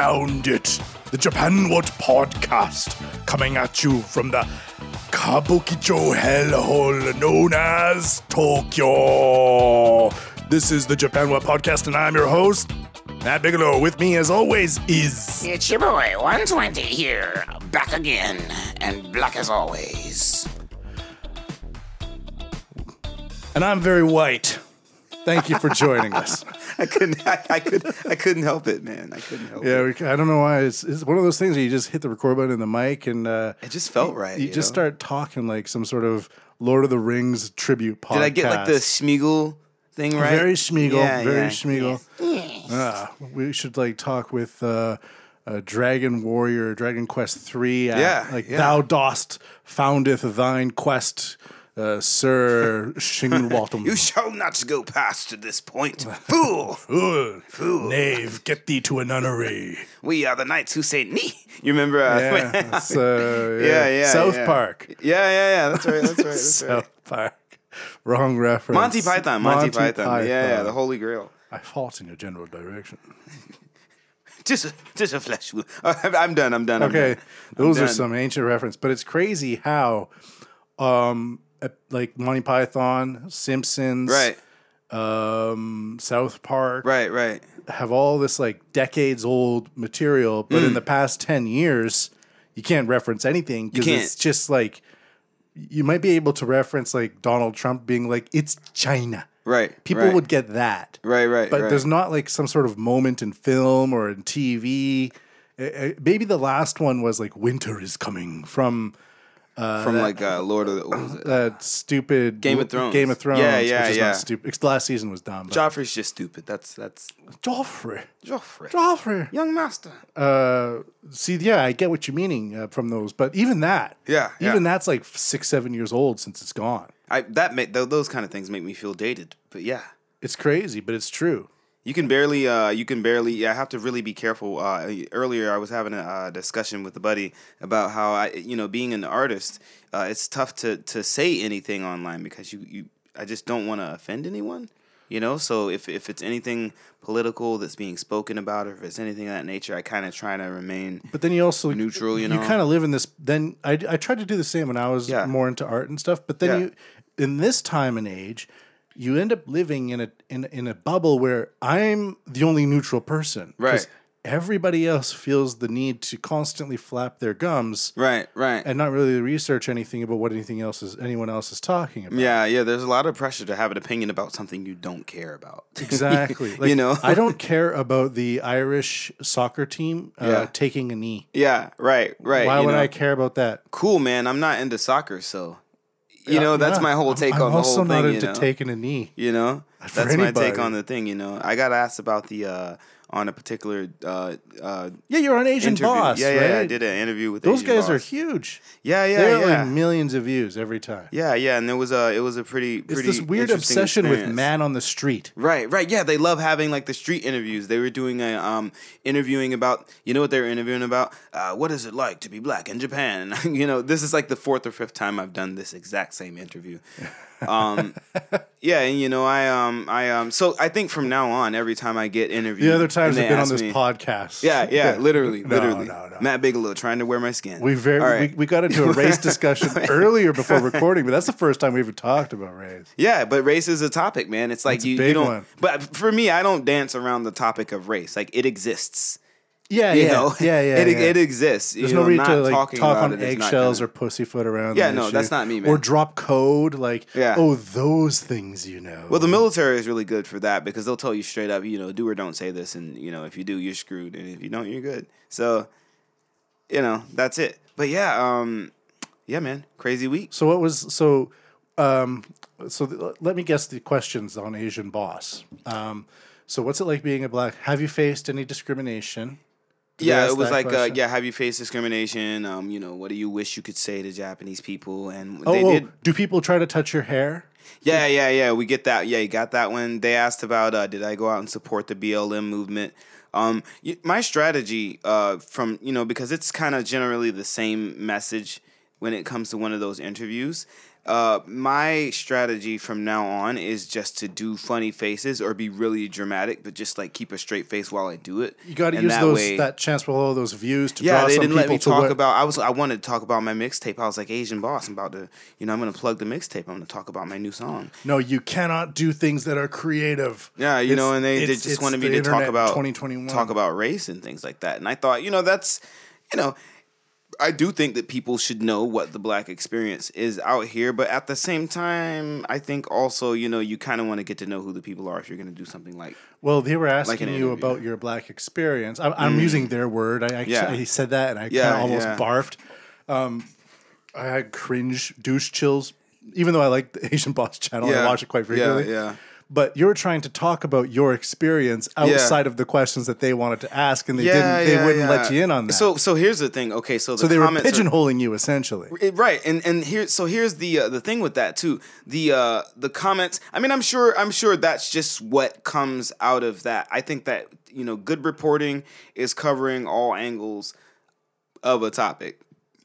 found it. The Japan What podcast coming at you from the Kabukicho hellhole known as Tokyo. This is the Japan What podcast, and I'm your host, Matt Bigelow. With me, as always, is. It's your boy, 120 here, back again, and black as always. And I'm very white. Thank you for joining us. I couldn't. I, I could. I couldn't help it, man. I couldn't help Yeah, it. we, I don't know why. It's, it's one of those things where you just hit the record button in the mic and uh, It just felt right. you, You, just know? start talking like some sort of Lord of the Rings tribute podcast. Did I get like the Schmiegel thing right? Very Schmiegel, Yeah, very yeah. Schmiegel. Ah, we should like talk with uh, uh, Dragon Warrior, Dragon Quest Three. Uh, Yeah, like yeah. thou dost foundeth thine quest, uh, Sir Shingwalton. You shall not go past this point, fool. Fool, Fool! knave, get thee to a nunnery. We are the knights who say Ni. You remember? Uh, Yeah, so, yeah, yeah. South yeah. Park. Yeah, yeah, yeah. That's right. That's right. That's right. South Park. Wrong reference. Monty Python. Monty, Python. Yeah, yeah. The Holy Grail. I fought in your general direction. Just, a, just a flesh wound. Uh, I'm done. I'm done. I'm Okay, done. those are done. some ancient reference, but it's crazy how, um, uh, like Monty Python, Simpsons, Right. um, South Park, Right. Right. have all this like decades old material, but Mm. in the past ten years, you can't reference anything because it's just like you might be able to reference like Donald Trump being like it's China. Right. People right. would get that. Right. Right. but right. there's not like some sort of moment in film or in TV. Maybe the last one was like "Winter is coming" from from like uh, Lord of the. What was it? that stupid Game of Thrones. Game of Thrones. Yeah, yeah, which is yeah. Not stupid. The last season was dumb. But Joffrey's just stupid. That's that's Joffrey, Joffrey. Joffrey. Young master. Uh, see, yeah, I get what you're meaning uh, from those, but even that, Yeah, yeah. even that's like six, seven years old since it's gone. I that make th- those kind of things make me feel dated. But yeah, It's crazy, but it's true. You can barely uh you can barely yeah, I have to really be careful. Uh, earlier I was having a uh, discussion with a buddy about how I you know being an artist, uh, it's tough to to say anything online because you you I just don't want to offend anyone. You know, so if if it's anything political that's being spoken about, or if it's anything of that nature, I kind of try to remain. But then you also Neutral, you know? you kind of live in this. Then I, I tried to do the same when I was Yeah. more into art and stuff. But then Yeah. you, in this time and age, you end up living in a in in a bubble where I'm the only neutral person. Right. Everybody else feels the need to constantly flap their gums Right, right. and not really research anything about what anything else is anyone else is talking about. Yeah, yeah. There's a lot of pressure to have an opinion about something you don't care about. Exactly. Like, you know. I don't care about the Irish soccer team uh, Yeah. taking a knee. yeah, right, right. Why would know. I care about that? Cool, man. I'm not into soccer, so you know that's Yeah. my whole take I'm on the also whole not thing. into you know? taking a knee. You know, that's my take on the thing. You know, I got asked about the uh on a particular uh uh Yeah, you're on Asian interview. Boss, yeah, yeah, right? I did an interview with Those Asian guys are huge. Yeah, yeah, They're yeah. like millions of views every time. yeah, yeah, and there was a it was a pretty It's this weird obsession with man on the street. Right, right. Yeah, they love having like the street interviews. They were doing a um interviewing about you know what they were interviewing about? Uh, what is it like to be black in Japan? And you know, this is like the fourth or fifth time I've done this exact same interview. Um yeah, and you know, I um I um so I think from now on every time I get interviewed The other times have been on this me- podcast. Yeah, yeah, literally, No, literally. no, no. Matt Bigelow trying to wear my skin. We very right. we, we got into a race discussion earlier before recording, but that's the first time we even talked about race. Yeah, but race is a topic, man. It's like It's a you, big you don't. one. But for me, I don't dance around the topic of race. Like it exists. Yeah, You yeah, know, yeah, yeah. It, yeah. it exists. There's you no know, reason to like talking talk on it is not eggshells gonna- or pussyfoot around. Yeah, no, issue. that's not me, man. Or drop code like, Yeah. oh, those things you know. Well, the military is really good for that because they'll tell you straight up, you know, do or don't say this, and you know, if you do, you're screwed, and if you don't, you're good. So, you know, that's it. But yeah, um, yeah, man, crazy week. So what was so? Um, so th- let me guess the questions on Asian Boss. Um, so what's it like being a black? Have you faced any discrimination? Yeah, it was like, uh, yeah, have you faced discrimination? Um, you know, what do you wish you could say to Japanese people? And Oh, they oh, did. do people try to touch your hair? Yeah, yeah, yeah. We get that. Yeah, you got that one. They asked about uh, did I go out and support the BLM movement? Um, my strategy uh, from you know because it's kind of generally the same message when it comes to one of those interviews. Uh, my strategy from now on is just to do funny faces or be really dramatic, but just like keep a straight face while I do it. You got to use that those way- that chance all those views to yeah, draw they some didn't let me to talk what- about. I was I wanted to talk about my mixtape. I was like Asian boss. I'm about to, you know, I'm gonna plug the mixtape. I'm gonna talk about my new song. No, you cannot do things that are creative. Yeah, you It's- know, and they, they just wanted me the to talk about 2021. talk about race and things like that. And I thought, you know, that's, you know, I do think that people should know what the black experience is out here, but at the same time, I think also, you know, you kind of want to get to know who the people are if you're going to do something like. Well, they were asking an you interview. about your black experience. I'm, I'm using their word. I actually Yeah. he said that, and I Yeah, kind of almost yeah. barfed. Um, I had cringe douche chills, even though I like the Asian Boss channel. I watch it quite frequently. Yeah, yeah. But you're trying to talk about your experience outside of the questions that they wanted to ask, and they didn't. They wouldn't let you in on that. So, so here's the thing. Okay, so the so they were comments are- pigeonholing you essentially. Right and and here so here's the uh, the thing with that too the uh the comments i mean i'm sure i'm sure that's just what comes out of that i think that you know good reporting is covering all angles of a topic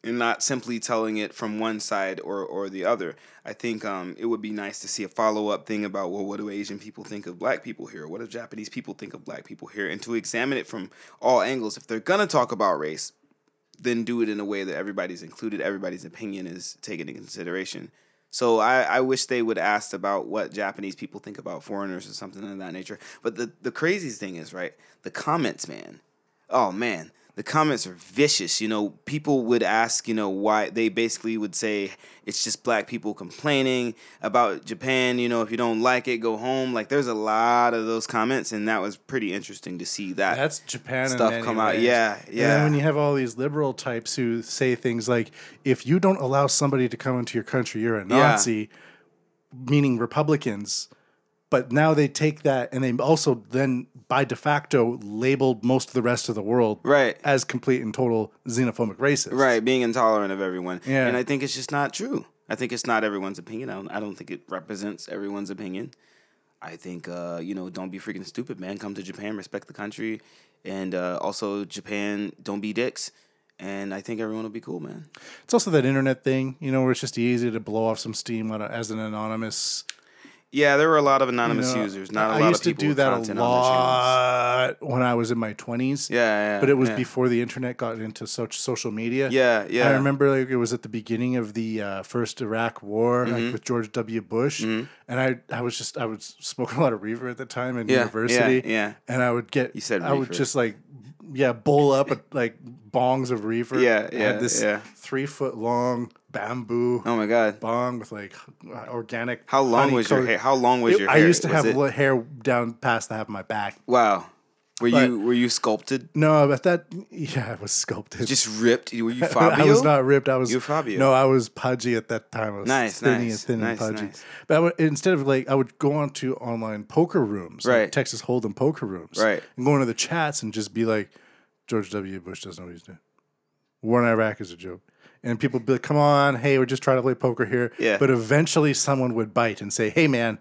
and not simply telling it from one side or or the other i think um it would be nice to see a follow-up thing about well what do asian people think of black people here what do japanese people think of black people here and to examine it from all angles if they're gonna talk about race then do it in a way that everybody's included, everybody's opinion is taken into consideration. So I, I wish they would ask about what Japanese people think about foreigners or something of that nature. But the, the craziest thing is, right, the comments, man. Oh man, the comments are vicious. You know, people would ask, you know, why they basically would say it's just black people complaining about Japan. You know, if you don't like it, go home. Like there's a lot of those comments, and that was pretty interesting to see that That's Japan stuff come out. ways. Yeah, And yeah. then when you have all these liberal types who say things like, if you don't allow somebody to come into your country, you're a Nazi, meaning Republicans. But now they take that and they also then by de facto labeled most of the rest of the world Right. as complete and total xenophobic racists. Right, being intolerant of everyone. Yeah. And I think it's just not true. I think it's not everyone's opinion. I don't, I don't think it represents everyone's opinion. I think, uh, you know, don't be freaking stupid, man. Come to Japan, respect the country. And uh, also, Japan, don't be dicks. And I think everyone will be cool, man. It's also that internet thing, you know, where it's just easy to blow off some steam a, as an anonymous Yeah, there were a lot of anonymous you know, users. Not a I lot of people. I used to do that a on their channels. lot when I was in my twenties. Yeah, yeah. but it was yeah. before the internet got into such social media. Yeah, yeah. I remember like it was at the beginning of the uh, first Iraq War, Mm-hmm. like with George W. Bush, and I I was just I was smoking a lot of reefer at the time in Yeah, university. yeah, yeah. and I would get You said I would just like yeah bowl up like bongs of reefer. Yeah, I yeah, had this yeah. three foot long bamboo Oh, my God. bong with like uh, organic. How long was your hair? How long was It- your hair? I used to Was have it- hair down past the half of my back. Wow. Were But- you were you sculpted? No, but that yeah, I was sculpted. Just ripped? Were you Fabio? I was not ripped. I was You Fabio. No, I was pudgy at that time. I was Nice, skinny nice, and thin nice, and pudgy. nice. But I would, instead of like, I would go on to online poker rooms, like Right. Texas Hold'em poker rooms, Right. and go into the chats and just be like, George W. Bush doesn't know what he's doing. War in Iraq is a joke. And people be like, come on, hey, we're just trying to play poker here. Yeah. But eventually someone would bite and say, hey, man,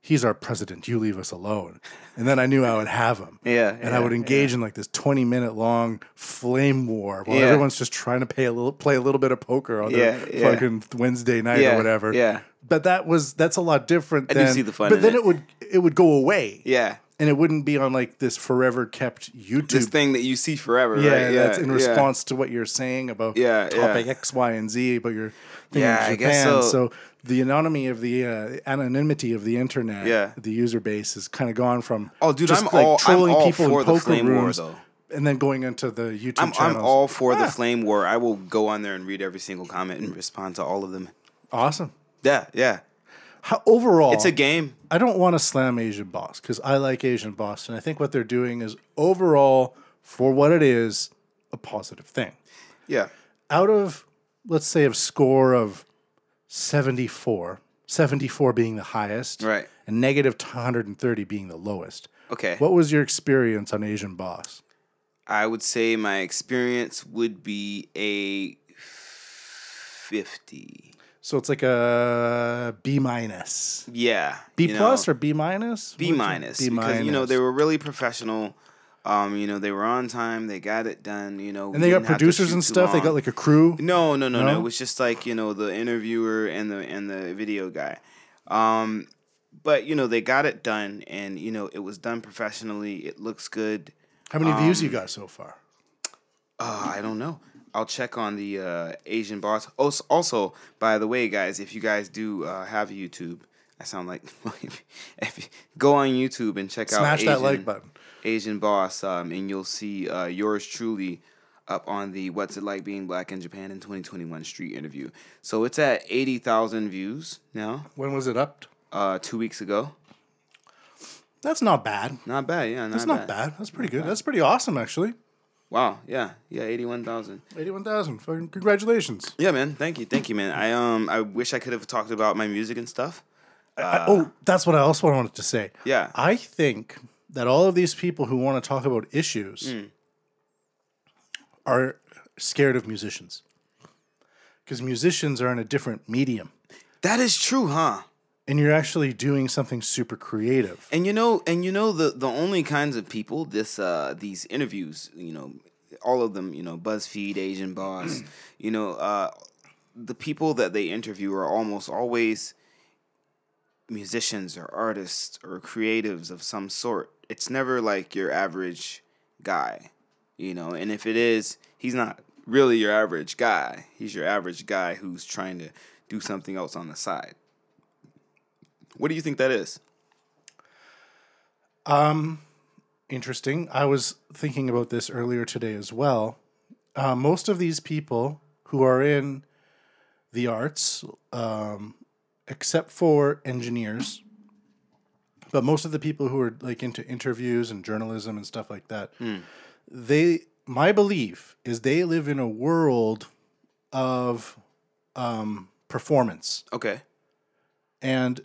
he's our president. You leave us alone. And then I knew I would have him. Yeah, And I would engage in like this 20 minute long flame war while Yeah. everyone's just trying to pay a little, play a little bit of poker on their Yeah, yeah. fucking Wednesday night Yeah, or whatever. yeah. But that was, that's a lot different I do than, see the fun but then it. it would, it would go away Yeah. And it wouldn't be on like this forever kept YouTube This thing that you see forever, yeah, right? that's in yeah. response to what you're saying about Yeah, topic yeah. X, Y, and Z, but you're Yeah, I Japan. guess so. the anonymity of the uh, anonymity of the internet, Yeah. the user base has kind of gone from Oh, dude, just I'm like all- I'm all people for in the poker flame war, rooms, though. and then going into the YouTube I'm, I'm all for the Ah. flame war. I will go on there and read every single comment and respond to all of them. awesome. Yeah, yeah. How, overall, It's a game. I don't want to slam Asian Boss because I like Asian Boss, and I think what they're doing is overall, for what it is, a positive thing. Yeah. out of let's say a score of 74 74 being the highest Right. and negative 130 being the lowest Okay. what was your experience on asian boss I would say my experience would be a 50. So it's like a b minus Yeah. b plus know, or b minus B minus. b Because, you know, they were really professional. Um, you know, they were on time. They got it done. You know, And they got producers and stuff. They got like a crew. no, no, no, no, No? It was just like you know the interviewer and the and the video guy. Um, but you know they got it done, and you know it was done professionally. It looks good. How many views you Um, got so far? Uh, I don't know. I'll check on the uh, Asian boss. Also, also, by the way, guys, if you guys do uh, have YouTube, I sound like if you go on YouTube and check out Smash that like Asian- button. Asian Boss, um, and you'll see uh, yours truly up on the "What's It Like Being Black in Japan in 2021" street interview. So it's at eighty thousand views now. When was it up? Uh, two weeks ago. That's not bad. Not bad, yeah. Not That's not bad. That's pretty good. That's pretty awesome, actually. Wow, yeah, yeah, eighty-one thousand. Eighty-one thousand. Fucking congratulations. Yeah, man. Thank you, thank you, man. I um, I wish I could have talked about my music and stuff. I- oh, that's what I also wanted to say. Yeah. I think that all of these people who want to talk about issues Hmm. are scared of musicians because musicians are in a different medium, That is true, huh? And you're actually doing something super creative. And you know, and you know the the only kinds of people this uh these interviews, you know, all of them, you know, BuzzFeed, Asian Boss, you know, uh the people that they interview are almost always musicians or artists or creatives of some sort. It's never like your average guy, you know, and if it is, he's not really your average guy. He's your average guy who's trying to do something else on the side. What do you think that is? Interesting. I was thinking about this earlier today as well. Uh, most of these people who are in the arts, um, except for engineers, but most of the people who are like into interviews and journalism and stuff like that, they, my belief is they live in a world of um, performance Okay. and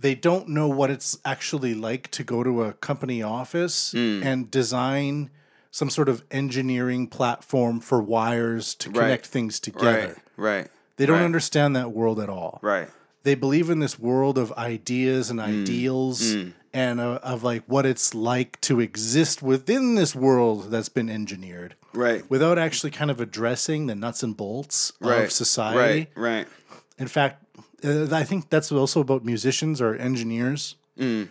they don't know what it's actually like to go to a company office Hmm. and design some sort of engineering platform for wires to connect things together. Right. Right. They don't right, understand that world at all. Right. They believe in this world of ideas and ideals and uh, of like what it's like to exist within this world that's been engineered Right. without actually kind of addressing the nuts and bolts Right. of society. Right. Right. In fact, uh, I think that's also about musicians or engineers. Mm,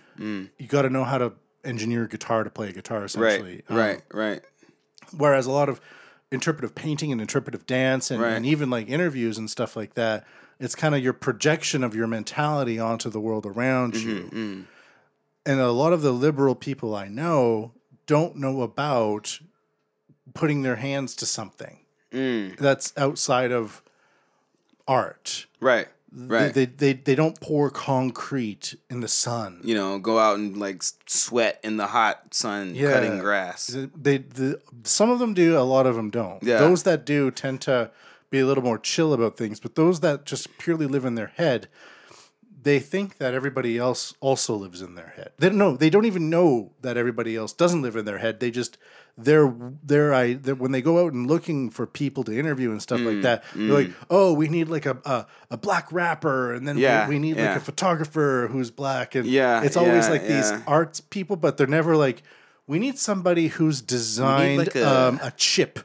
You got to know how to engineer a guitar to play a guitar, essentially. Right. Um, Right. Right. Whereas a lot of interpretive painting and interpretive dance and, Right. and even like interviews and stuff like that, it's kind of your projection of your mentality onto the world around Mm-hmm, you. And a lot of the liberal people I know don't know about putting their hands to something Mm. that's outside of art. Right. Right. They, they they don't pour concrete in the sun. you know, go out and like sweat in the hot sun Yeah. cutting grass. They the some of them do, a lot of them don't. Yeah. Those that do tend to be a little more chill about things, but those that just purely live in their head, they think that everybody else also lives in their head. They don't know. They don't even know that everybody else doesn't live in their head. They just they're they're I they're, when they go out and looking for people to interview and stuff Mm, like that. They're like, oh, we need like a a, a black rapper, and then we- Yeah, we, need yeah. like a photographer who's black, and Yeah, it's always yeah, like these arts people, but they're never like. We need somebody who's designed like a- um, a chip,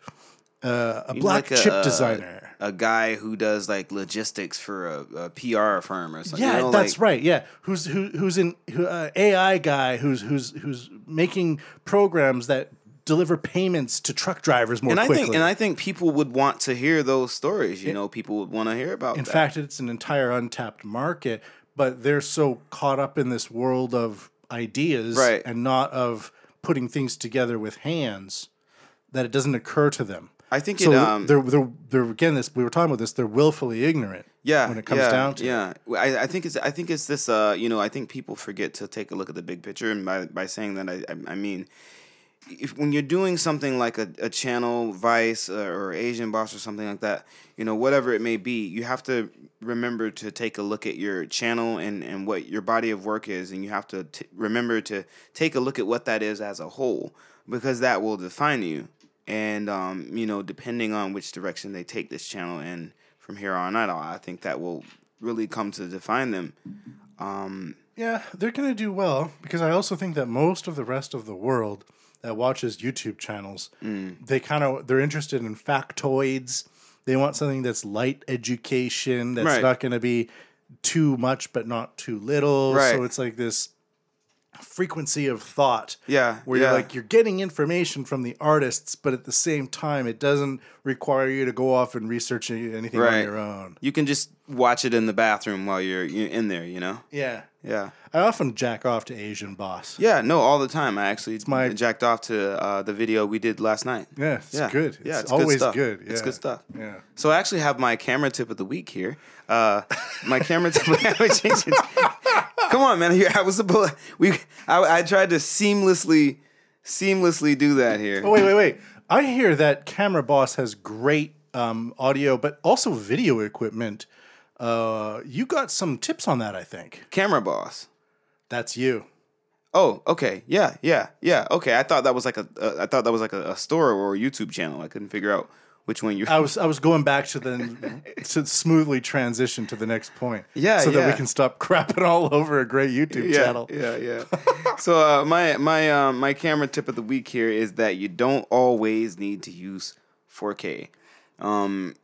uh, a You black like chip a- designer. A guy who does like logistics for a, a PR firm or something. Yeah, you know, that's like- right. Yeah, who's who, who's an who, uh, AI guy who's who's who's making programs that deliver payments to truck drivers more And I quickly. think, and I think people would want to hear those stories. You know, people would want to hear about. in that. fact, it's an entire untapped market, but they're so caught up in this world of ideas Right. and not of putting things together with hands that it doesn't occur to them. I think So it. Um, they're, they're they're again this we were talking about this. They're willfully ignorant. yeah, when it comes yeah, down to it. yeah. Well, I, I think it's I think it's this. Uh, you know, I think people forget to take a look at the big picture, and by by saying that, I I, I mean. If, when you're doing something like a, a channel vice uh, or asian boss or something like that you know whatever it may be you have to remember to take a look at your channel and, and what your body of work is and you have to t- remember to take a look at what that is as a whole because that will define you and um, you know depending on which direction they take this channel in from here on out i think that will really come to define them Yeah, they're going to do well because I also think that most of the rest of the world that watches YouTube channels, Mm. they kind of they're interested in factoids. They want something that's light education that's Right. not going to be too much but not too little. Right. So it's like this frequency of thought. Yeah, Where yeah. you're like you're getting information from the artists, but at the same time it doesn't require you to go off and research any- anything on your own. You can just watch it in the bathroom while you're, you're in there. You know. Yeah. Yeah. I often jack off to Asian Boss. Yeah, no, all the time. I actually it's my- jacked off to uh, the video we did last night. Yeah, it's Yeah. good. Yeah, it's, good always stuff. good. It's good stuff. Yeah. So I actually have my camera tip of the week here. Uh, my camera tip. I would change it. Come on, man. I was supposed. We. I, I tried to seamlessly, seamlessly do that here. Oh wait, wait, wait. I hear that Camera Boss has great um, audio, but also video equipment. Uh, you got some tips on that, I think. Camera boss. That's you. Oh, okay. Yeah, yeah, yeah. Okay. I thought that was like a. Uh, I thought that was like a, a store or a YouTube channel. I couldn't figure out which one you. I was I was going back to the to smoothly transition to the next point. Yeah, so that we can stop crapping all over a great YouTube yeah, channel. Yeah, yeah. so uh, my my um, my camera tip of the week here is that you don't always need to use 4K. Um,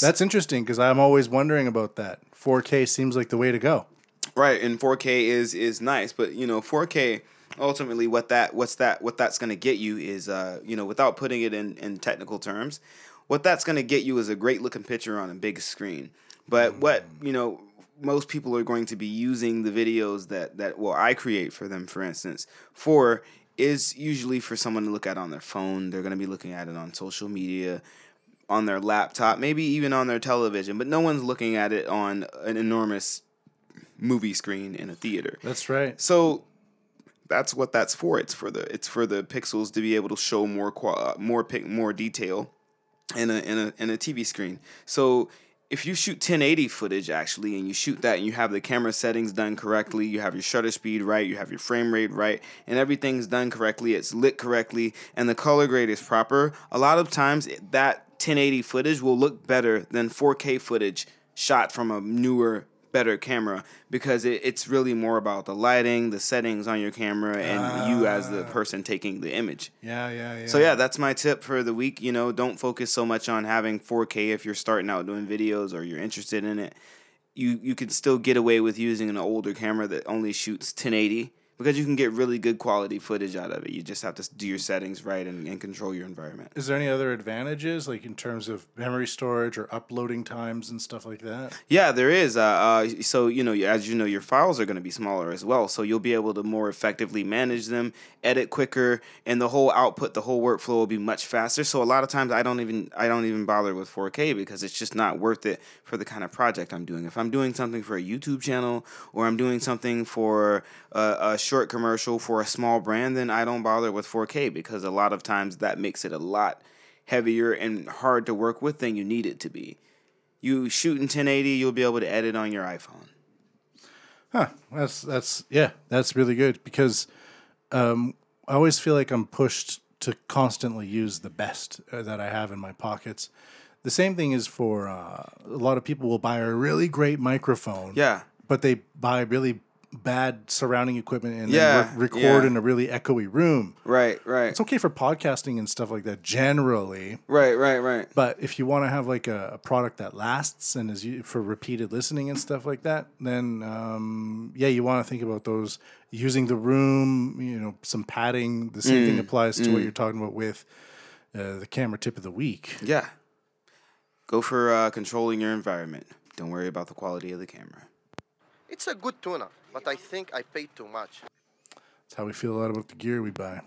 That's interesting because I'm always wondering about that. 4K seems like the way to go. right, and 4K is is nice, but you know 4K ultimately what that what's that what that's going to get you is uh you know without putting it in in technical terms, what that's going to get you is a great looking picture on a big screen. But what mm. you know most people are going to be using the videos that that well I create for them for instance for is usually for someone to look at on their phone. They're going to be looking at it on social media, on their laptop, maybe even on their television, but no one's looking at it on an enormous movie screen in a theater. That's right. So that's what that's for. It's for the it's for the pixels to be able to show more qua- more pic, more detail in a in a in a TV screen. So if you shoot 1080 footage actually and you shoot that and you have the camera settings done correctly, you have your shutter speed right, you have your frame rate right, and everything's done correctly, it's lit correctly, and the color grade is proper, a lot of times that 1080 footage will look better than 4K footage shot from a newer better camera because it, it's really more about the lighting, the settings on your camera, and you as the ah. person taking the image. Yeah, yeah, yeah. So yeah, that's my tip for the week. You know, don't focus so much on having 4K if you're starting out doing videos or you're interested in it. You you can still get away with using an older camera that only shoots 1080 because you can get really good quality footage out of it. You just have to do your settings right and, and control your environment. Is there any other advantages, like in terms of memory storage or uploading times and stuff like that? Yeah, there is. Uh, uh, so you know, as you know, your files are going to be smaller as well. So you'll be able to more effectively manage them, edit quicker, and the whole output, the whole workflow will be much faster. So a lot of times, I don't even I don't even bother with 4K because it's just not worth it for the kind of project I'm doing. If I'm doing something for a YouTube channel or I'm doing something for a, a short commercial for a small brand, then I don't bother with 4K because a lot of times that makes it a lot heavier and hard to work with than you need it to be you shoot in 1080, you'll be able to edit on your iPhone. Huh. That's that's yeah, that's really good because um, I always feel like I'm pushed to constantly use the best uh, that I have in my pockets. The same thing is for uh, a lot of people will buy a really great microphone. Yeah. But they buy really bad surrounding equipment and Yeah, then re- record yeah. in a really echoey room. Right, right. It's okay for podcasting and stuff like that generally. Right, right, right. But if you want to have like a, a product that lasts and is u- for repeated listening and stuff like that, then um, yeah, you want to think about those using the room. You know, some padding. The same Mm, thing applies to what you're talking about with uh, the camera tip of the week. Yeah. Go for uh, controlling your environment. Don't worry about the quality of the camera. It's a good tuna, but I think I paid too much. That's how we feel a lot about the gear we buy.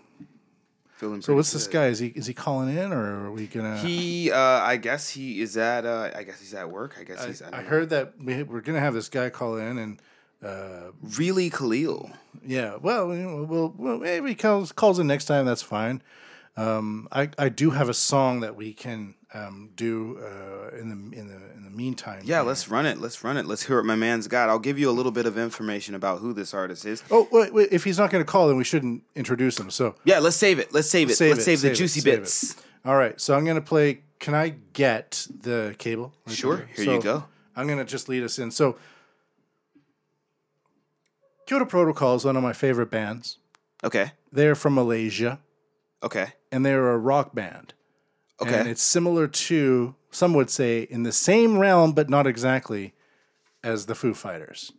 Feeling So pretty what's this guy? Is he is he calling in or are we gonna? He, uh, I guess he is at. Uh, I guess he's at work. I guess he's. I, I heard that we, we're gonna have this guy call in and Uh, really Khalil. Yeah, well, you we'll, well maybe he calls calls in next time. That's fine. Um, I I do have a song that we can um, do uh, in the in the in the meantime. Yeah, let's run it. Let's run it. Let's hear what my man's got. I'll give you a little bit of information about who this artist is. Oh wait, wait, if he's not going to call, then we shouldn't introduce him. So Yeah, let's save it. Let's save it. Save let's it, save, the save it, juicy it. bits. all right, so I'm going to play. Can I get the cable? Right Sure, there? here you go. I'm going to just lead us in. So Kyoto Protocol is one of my favorite bands. Okay. They're from Malaysia. Okay. and they're a rock band. Okay. And it's similar to, some would say, in the same realm, but not exactly as the Foo Fighters.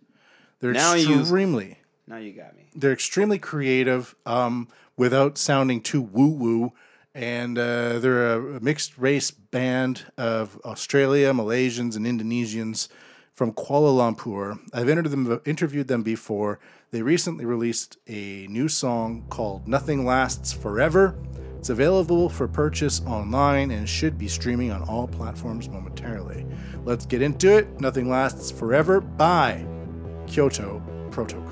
They're Now you- extremely, now you got me. they're extremely creative um, without sounding too woo woo. And uh, they're a mixed race band of Australia, Malaysians, and Indonesians from Kuala Lumpur. I've them, interviewed them before. They recently released a new song called Nothing Lasts Forever. It's available for purchase online and should be streaming on all platforms momentarily. Let's get into it. Nothing Lasts Forever by. Kyoto Protocol.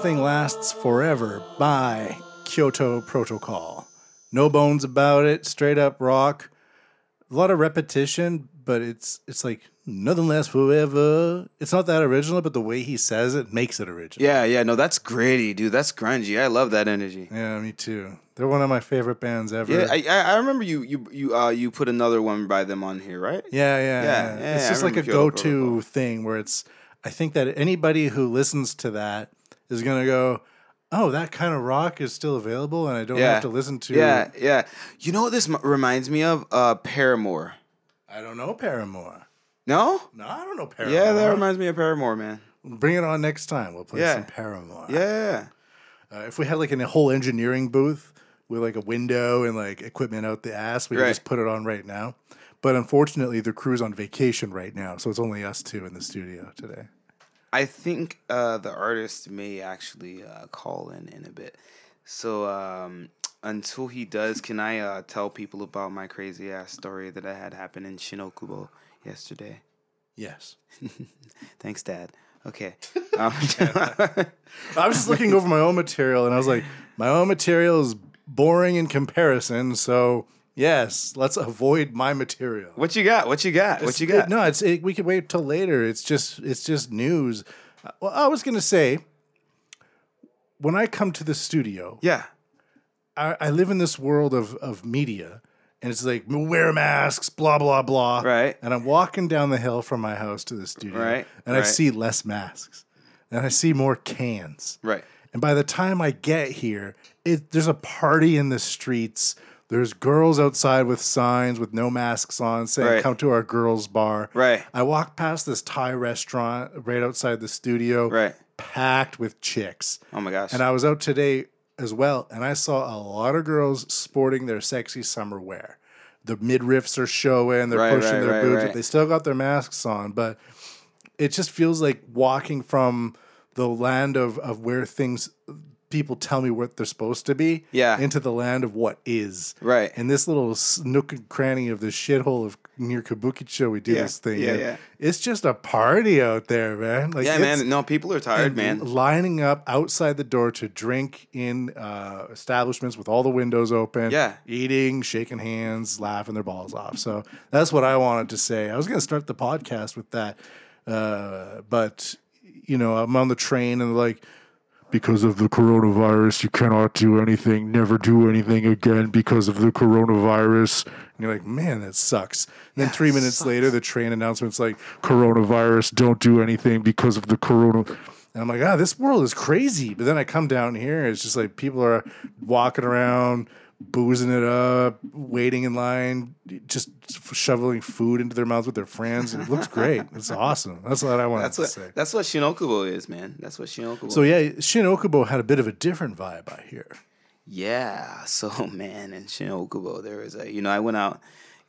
Nothing Lasts Forever by Kyoto Protocol. No bones about it, straight up rock. A lot of repetition, but it's it's like nothing lasts forever. It's not that original, but the way he says it makes it original. Yeah, yeah, no, that's gritty, dude. That's grungy. I love that energy. Yeah, me too. They're one of my favorite bands ever. Yeah, I, I remember you you you uh you put another one by them on here, right? Yeah, yeah, Yeah, yeah. yeah, it's just like a go-to thing where it's. I think that anybody who listens to that is gonna go, "Oh, that kind of rock is still available," and I don't Yeah. have to listen to. Yeah, yeah. You know what this m- reminds me of? Uh, Paramore. I don't know Paramore. No? No, I don't know Paramore. Yeah, that reminds me of Paramore, man. Bring it on next time. We'll play Yeah. some Paramore. Yeah, yeah. Uh, if we had like a whole engineering booth with like a window and like equipment out the ass, we could Right. just put it on right now. But unfortunately, the crew's on vacation right now, so it's only us two in the studio today. I think uh, the artist may actually uh, call in in a bit. So um, until he does, can I uh, tell people about my crazy ass story that I had happen in Shinokubo yesterday? Yes. Thanks, Dad. Okay. Um, I was just looking over my own material and I was like, my own material is boring in comparison, so yes, let's avoid my material. what you got? What you got? What you got? No, it's it, we could wait till later. It's just it's just news. Uh, Well, I was gonna say, when I come to the studio, Yeah. I, I live in this world of of media, and it's like wear masks, blah blah blah. Right. And I'm walking down the hill from my house to the studio, Right, And I right. see less masks, and I see more cans. Right. And by the time I get here, it there's a party in the streets. There's girls outside with signs with no masks on saying, Right. Come to our girls' bar. Right. I walked past this Thai restaurant right outside the studio, Right. packed with chicks. Oh my gosh. And I was out today as well, and I saw a lot of girls sporting their sexy summer wear. The midriffs are showing, they're Right, pushing right, their boobs. right. They still got their masks on, but it just feels like walking from the land of, of where things people tell me what they're supposed to be Yeah. into the land of what is. Right. And this little nook and cranny of this shithole of near Kabukicho we do Yeah, this thing. yeah, yeah. It's just a party out there, man. Like yeah, man. No, people are tired, man. Lining up outside the door to drink in uh, establishments with all the windows open. Yeah. Eating, shaking hands, laughing their balls off. So that's what I wanted to say. I was going to start the podcast with that. Uh, but, you know, I'm on the train and like, because of the coronavirus, you cannot do anything, never do anything again because of the coronavirus. And you're like, man, that sucks. And then three minutes later, the train announcement's like, coronavirus, don't do anything because of the corona. And I'm like, ah, this world is crazy. But then I come down here, it's just like people are walking around, boozing it up, waiting in line, just shoveling food into their mouths with their friends. It looks great. It's awesome. That's what I wanted That's to what say. that's what Shinokubo is, man. That's what Shinokubo. So yeah, Shinokubo had a bit of a different vibe, I hear. Yeah. So man, in Shinokubo, there was a you know I went out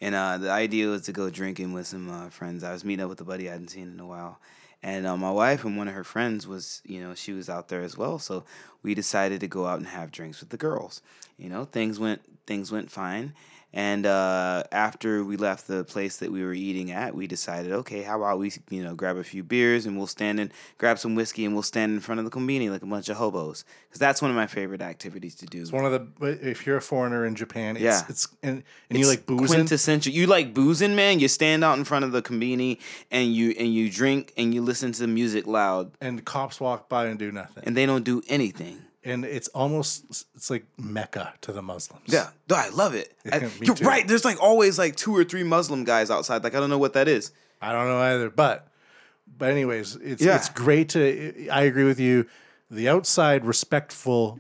and uh, the idea was to go drinking with some uh, friends. I was meeting up with a buddy I hadn't seen in a while, and uh, my wife and one of her friends was you know she was out there as well. So we decided to go out and have drinks with the girls. You know things went things went fine. And uh, after we left the place that we were eating at, we decided, okay, how about we, you know, grab a few beers and we'll stand and grab some whiskey and we'll stand in front of the combini like a bunch of hobos, because that's one of my favorite activities to do. It's one of the if you're a foreigner in Japan, it's, Yeah. it's and, and you like boozing. Quintessential. You like boozing, man. You stand out in front of the combini and you and you drink and you listen to the music loud, and cops walk by and do nothing. and they don't do anything. And it's almost it's like Mecca to the Muslims. Yeah, no, I love it. I- you're too. right. There's like always like two or three Muslim guys outside. Like I don't know what that is. I don't know either, but but anyways, it's Yeah. it's great to. I agree with you. The outside respectful,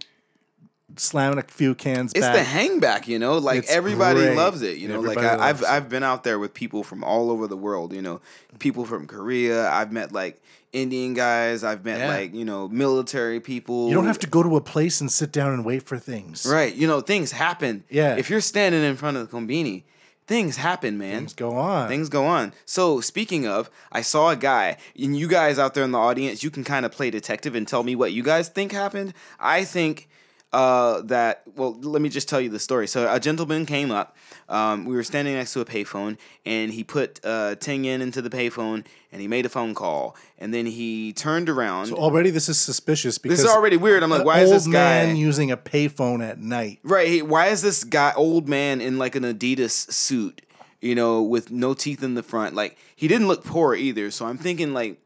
slamming a few cans It's back. the hangback, you know. Like It's everybody great. loves it, you know. Everybody like I, I've it. I've been out there with people from all over the world, you know. People from Korea. I've met like Indian guys. I've met Yeah. like you know military people. you don't have to go to a place and sit down and wait for things. Right. You know, things happen. Yeah. If you're standing in front of the combini, things happen, man. Things go on. Things go on. So speaking of, I saw a guy, and you guys out there in the audience, you can kind of play detective and tell me what you guys think happened. I think uh, that. Well, let me just tell you the story. So a gentleman came up. Um, we were standing next to a payphone, and he put uh, ten yen into the payphone, and he made a phone call, and then he turned around. So already this is suspicious because this is already weird. I'm like, why is this guy man using a payphone at night? Right. He, why is this guy, old man, in like an Adidas suit, you know, with no teeth in the front? Like he didn't look poor either. So I'm thinking like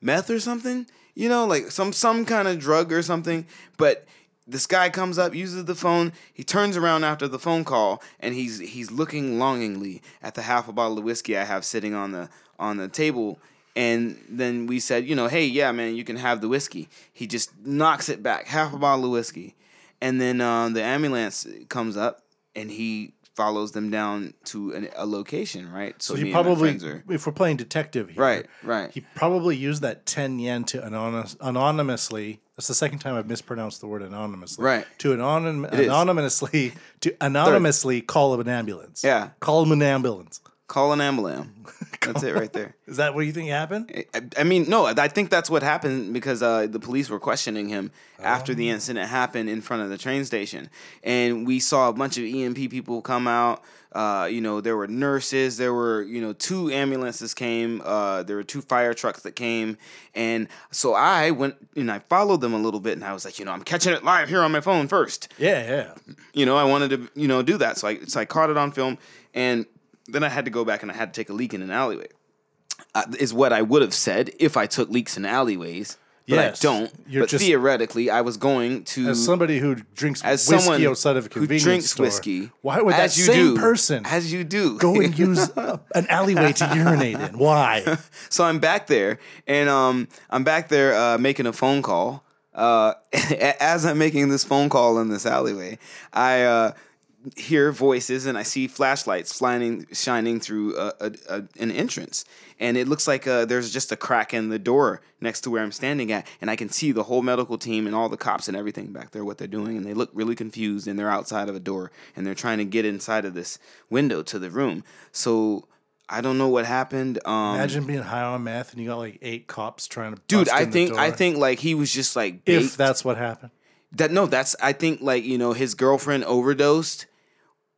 meth or something, you know, like some some kind of drug or something. But this guy comes up, uses the phone. He turns around after the phone call, and he's he's looking longingly at the half a bottle of whiskey I have sitting on the on the table. And then we said, you know, hey, yeah, man, you can have the whiskey. He just knocks it back, half a bottle of whiskey. And then uh, the ambulance comes up and he follows them down to an, a location, right? So, So he me and my probably, are- if we're playing detective here, Right, right. He probably used that ten yen to anonymous, anonymously. That's the second time I've mispronounced the word anonymously. Right. To anonym, anonymously to anonymously call an ambulance. Yeah. Call him an ambulance. Call an ambulance. That's it right there. Is that what you think happened? I, I mean, no, I think that's what happened because uh, the police were questioning him after the incident happened in front of the train station, and we saw a bunch of EMT people come out. Uh, you know, there were nurses. There were you know two ambulances came. Uh, there were two fire trucks that came, and so I went and I followed them a little bit, and I was like, you know, I'm catching it live here on my phone first Yeah, yeah. you know, I wanted to, you know, do that. So I, so I caught it on film, and then I had to go back and I had to take a leak in an alleyway. Uh, is what I would have said if I took leaks in alleyways, but Yes. I don't. You're but just- theoretically, I was going to As somebody who drinks as whiskey outside of a who drinks store, whiskey. why would that you same do, person as you do go and use an alleyway to urinate in? Why? so I'm back there, and um, I'm back there uh, making a phone call uh, as I'm making this phone call in this alleyway, I uh, hear voices and I see flashlights flying, shining through a, a, a, an entrance. And it looks like uh, there's just a crack in the door next to where I'm standing at. And I can see the whole medical team and all the cops and everything back there, what they're doing. And they look really confused and they're outside of a door and they're trying to get inside of this window to the room. So I don't know what happened. Um, Imagine being high on meth and you got like eight cops trying to. dude, I think I think like he was just like if that's what happened. that no that's i think like you know his girlfriend overdosed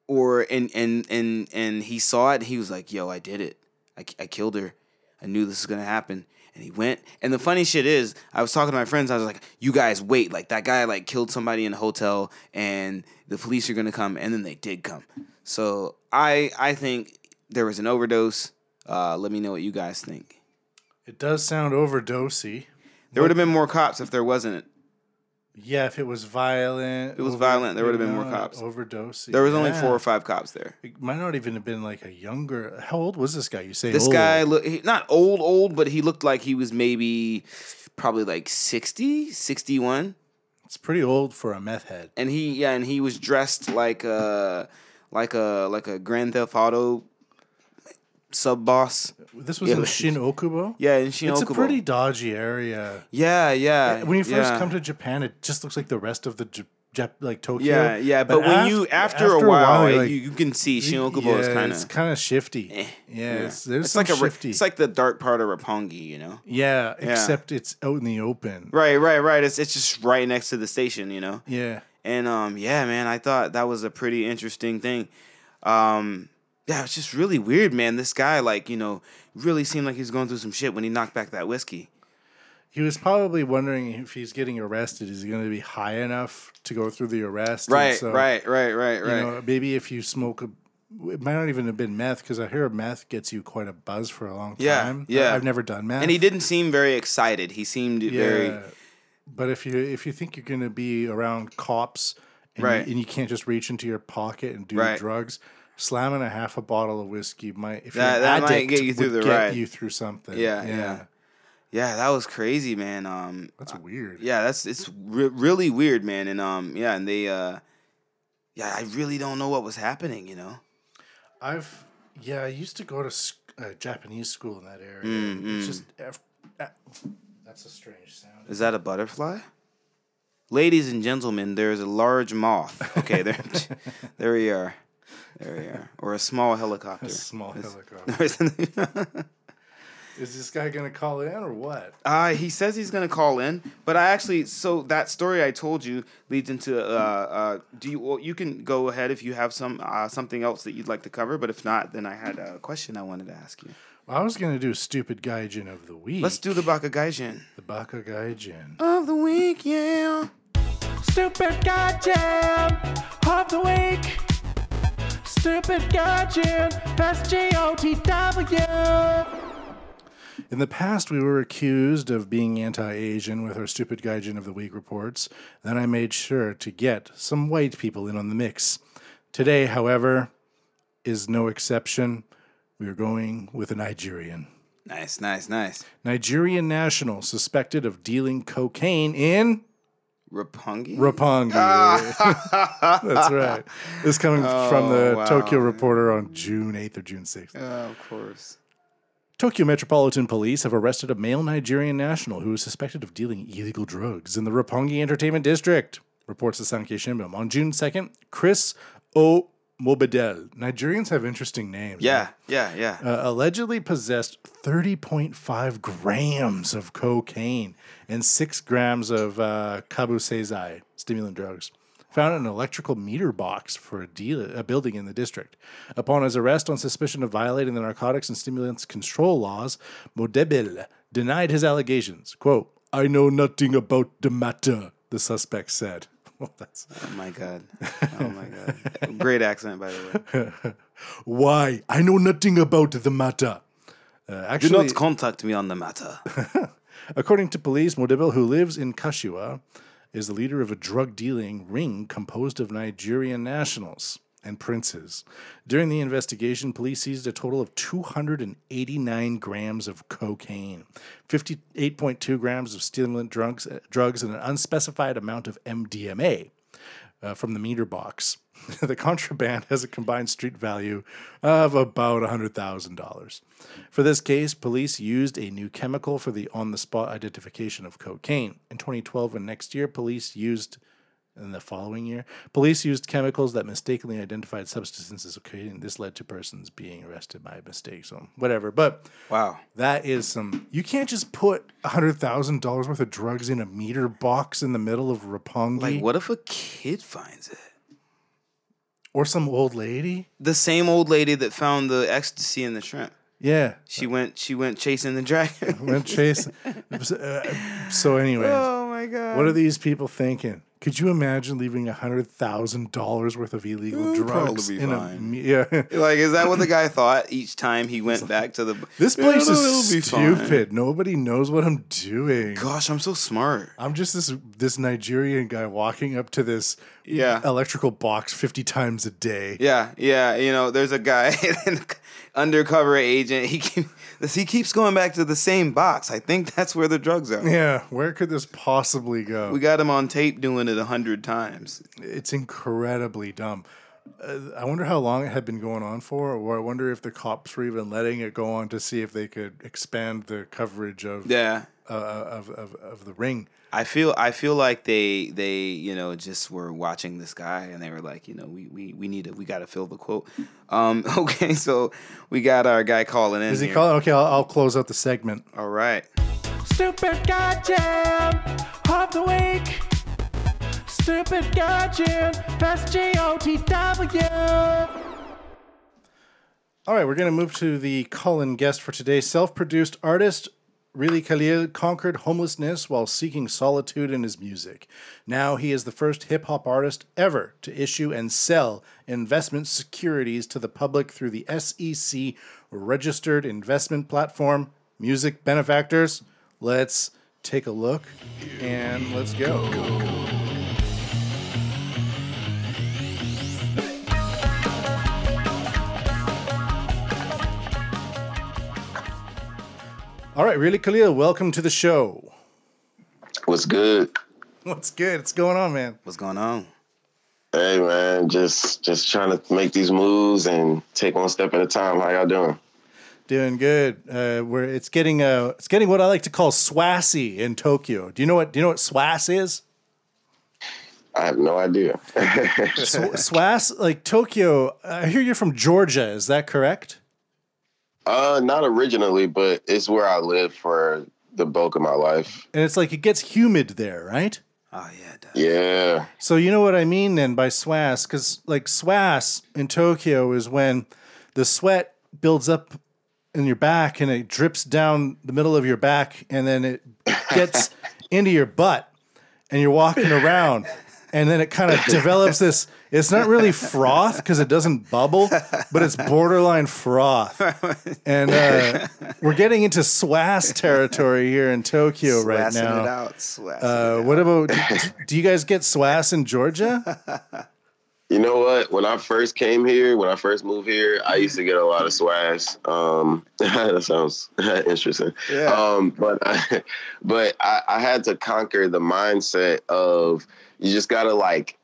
or and and and and he saw it and he was like yo i did it. I, I killed her. I knew this was gonna happen. And he went. And the funny shit is i was talking to my friends i was like you guys wait. Like that guy like killed somebody in a hotel and the police are gonna come and then they did come. So i i think there was an overdose. Uh, let me know what you guys think. It does sound overdosey. there would have been more cops if there wasn't Yeah, if it was violent. It was violent, there would've been more cops. Overdose. there was only four or five cops there It might not even have been like a younger. How old was this guy? You say This old. guy look not old old, but he looked like he was maybe probably like 60, 61. It's pretty old for a meth head. And he yeah, and he was dressed like a like a like a Grand Theft Auto sub boss. This was Yeah, in like- Shin Okubo. Yeah, in Shin It's a pretty dodgy area. Yeah, yeah. When you first yeah. come to Japan, it just looks like the rest of the J- Jap- like Tokyo. yeah, yeah, but, when af- you after, a while, you're you, you can see Shin Okubo yeah, is kind it's of kind of shifty. yeah, it's, there's it's like a shifty. it's like the dark part of Roppongi, you know. yeah, except it's out in the open. Right, right, right. It's it's just right next to the station, you know. Yeah, And um, yeah, man, I thought that was a pretty interesting thing. Um, yeah, it's just really weird, man. This guy, like, you know, really seemed like he was going through some shit when he knocked back that whiskey. he was probably wondering if he's getting arrested, is he going to be high enough to go through the arrest? Right, so, right, right, right, You know, maybe if you smoke a. It might not even have been meth because I hear meth gets you quite a buzz for a long Yeah, time. yeah. I've never done meth. and he didn't seem very excited. He seemed very But if you if you think you're gonna be around cops and, Right. you, and you can't just reach into your pocket and do Right. drugs, slamming a half a bottle of whiskey might if That- you're that might get you through the get ride. you through something. Yeah, yeah. yeah, that was crazy, man. Um, That's weird. yeah, that's it's re- really weird, man. And um, yeah, and they uh, yeah, I really don't know what was happening, you know. I've yeah, I used to go to s- uh, Japanese school in that area. Mm, It's just ev- uh, that's a strange sound. Is that a butterfly? Ladies and gentlemen, there's a large moth. Okay, there, there we are. There we are. Or a small helicopter. A small helicopter. uh, Is this guy gonna call in or what? he says he's gonna call in, but I actually so that story I told you leads into uh, uh do you well, you can go ahead if you have some uh, something else that you'd like to cover, but if not, then I had a question I wanted to ask you. Well, I was gonna do stupid gaijin of the week. Let's do the Baka Gaijin the Baka gaijin. of the week, yeah. Stupid Gaijin of the week. Stupid Gaijin, that's G-O-T-W. In the past, we were accused of being anti Asian with our stupid Gaijin of the Week reports. Then I made sure to get some white people in on the mix. Today, however, is no exception. We are going with a Nigerian. Nice, nice, nice. Nigerian national suspected of dealing cocaine in Roppongi. Roppongi. Ah. That's right. This coming oh, from the wow. Tokyo Reporter on June 8th or June 6th. Oh, of course. Tokyo Metropolitan Police have arrested a male Nigerian national who is suspected of dealing illegal drugs in the Roppongi Entertainment District, reports the Sankei Shimbun. On June 2nd, Chris O. Mobedel. Nigerians have interesting names. Yeah, yeah, yeah. Uh, allegedly possessed 30.5 grams of cocaine and 6 grams of uh, kakuseizai, stimulant drugs. Found in an electrical meter box for a, deal, a building in the district. Upon his arrest on suspicion of violating the narcotics and stimulants control laws, Modebil denied his allegations. Quote, I know nothing about the matter, the suspect said. Well, that's oh my god. Oh my god. Great accent, by the way. why I know nothing about the matter. Uh, Do not contact me on the matter. According to police, Modibil, who lives in Kashiwa, is the leader of a drug dealing ring composed of Nigerian nationals. And princes. During the investigation, police seized a total of 289 grams of cocaine, 58.2 grams of stimulant drugs, drugs and an unspecified amount of MDMA uh, from the meter box. the contraband has a combined street value of about $100,000. For this case, police used a new chemical for the on the spot identification of cocaine. In 2012 and next year, police used in the following year, police used chemicals that mistakenly identified substances cocaine. This led to persons being arrested by mistake. So whatever. But Wow. that is some. You can't just put hundred thousand dollars worth of drugs in a meter box in the middle of Roppongi Like, what if a kid finds it? or some old lady. The same old lady that found the ecstasy in the shrimp. Yeah, She went. She went chasing the dragon. went chase. uh, so, anyways, oh my god. what are these people thinking? Could you imagine leaving hundred thousand dollars worth of illegal It'll drugs be in a fine. me- yeah? Like, is that what the guy thought each time he went back to the? This place is it'll stupid. Nobody knows what I'm doing. Gosh, I'm so smart. I'm just this this Nigerian guy walking up to this Yeah. electrical box 50 times a day. Yeah, yeah. You know, there's a guy, an undercover agent. He keep, he keeps going back to the same box. I think that's where the drugs are. Yeah, where could this possibly go? We got him on tape doing it a hundred times. it's incredibly dumb. Uh, I wonder how long it had been going on for, or I wonder if the cops were even letting it go on to see if they could expand the coverage of Yeah. uh, of, of of the ring. I feel I feel like they they you know just were watching this guy and they were like you know we we, we need to we got to fill the quote. Um, okay, so we got our guy calling in. Is he here. calling? Okay, I'll, I'll close out the segment. All right. Stupid goddamn of the week. Stupid goddamn. That's G O T W. All right, we're going to move to the call-in guest for today. Self-produced artist Really Khalil conquered homelessness while seeking solitude in his music. Now he is the first hip hop artist ever to issue and sell investment securities to the public through the SEC registered investment platform. Music benefactors, let's take a look and let's go. All right, Really Khalil, welcome to the show. What's good? What's good? What's going on, man? What's going on? Hey man, just just trying to make these moves and take one step at a time. How y'all doing? Doing good. Uh, where it's getting uh, it's getting what I like to call swassy in Tokyo. Do you know what? Do you know what swass is? I have no idea. Sw- swass, like Tokyo. I hear you're from Georgia. Is that correct? Uh, not originally, but it's where I lived for the bulk of my life. And it's like it gets humid there, right? Oh yeah, it does. Yeah, So you know what I mean then by swass, because like swass in Tokyo is when the sweat builds up in your back and it drips down the middle of your back and then it gets into your butt and you're walking around and then it kind of develops this it's not really froth because it doesn't bubble but it's borderline froth and uh, we're getting into swass territory here in tokyo right now it out. Swassing uh, it out. what about do, do you guys get swass in georgia you know what? When I first came here, when I first moved here, I used to get a lot of swass. Um, that sounds interesting. Yeah. Um, but I, but I, I had to conquer the mindset of you just gotta like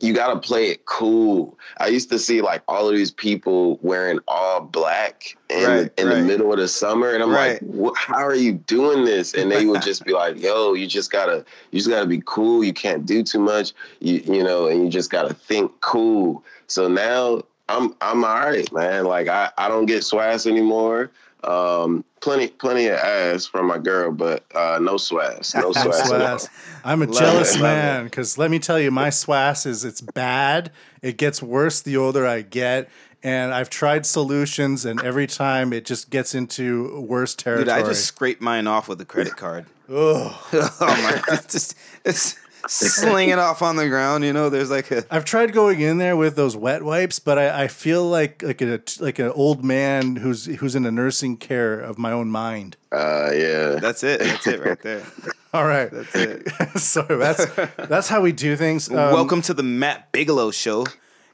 you gotta play it cool. I used to see like all of these people wearing all black in, Right, the, in right. the middle of the summer, and I'm Right. like, how are you doing this? And they would just be like, yo, you just gotta you just gotta be cool. You can't do too much. You you know, and you just gotta think cool. So now I'm I'm all right, man. Like I, I don't get swass anymore. Um, plenty plenty of ass from my girl, but uh, no swass, no swass. At all. swass. I'm a Love jealous it, man because let me tell you, my swass is it's bad. It gets worse the older I get, and I've tried solutions, and every time it just gets into worse territory. Dude, I just scraped mine off with a credit card. oh my! It's just it's slinging off on the ground. You know, there's like a I've tried going in there with those wet wipes, but I, I feel like like a like an old man who's who's in a nursing care of my own mind. Uh, yeah. that's it. That's it right there. All right, That's it. so that's that's how we do things. Um, Welcome to the Matt Bigelow show.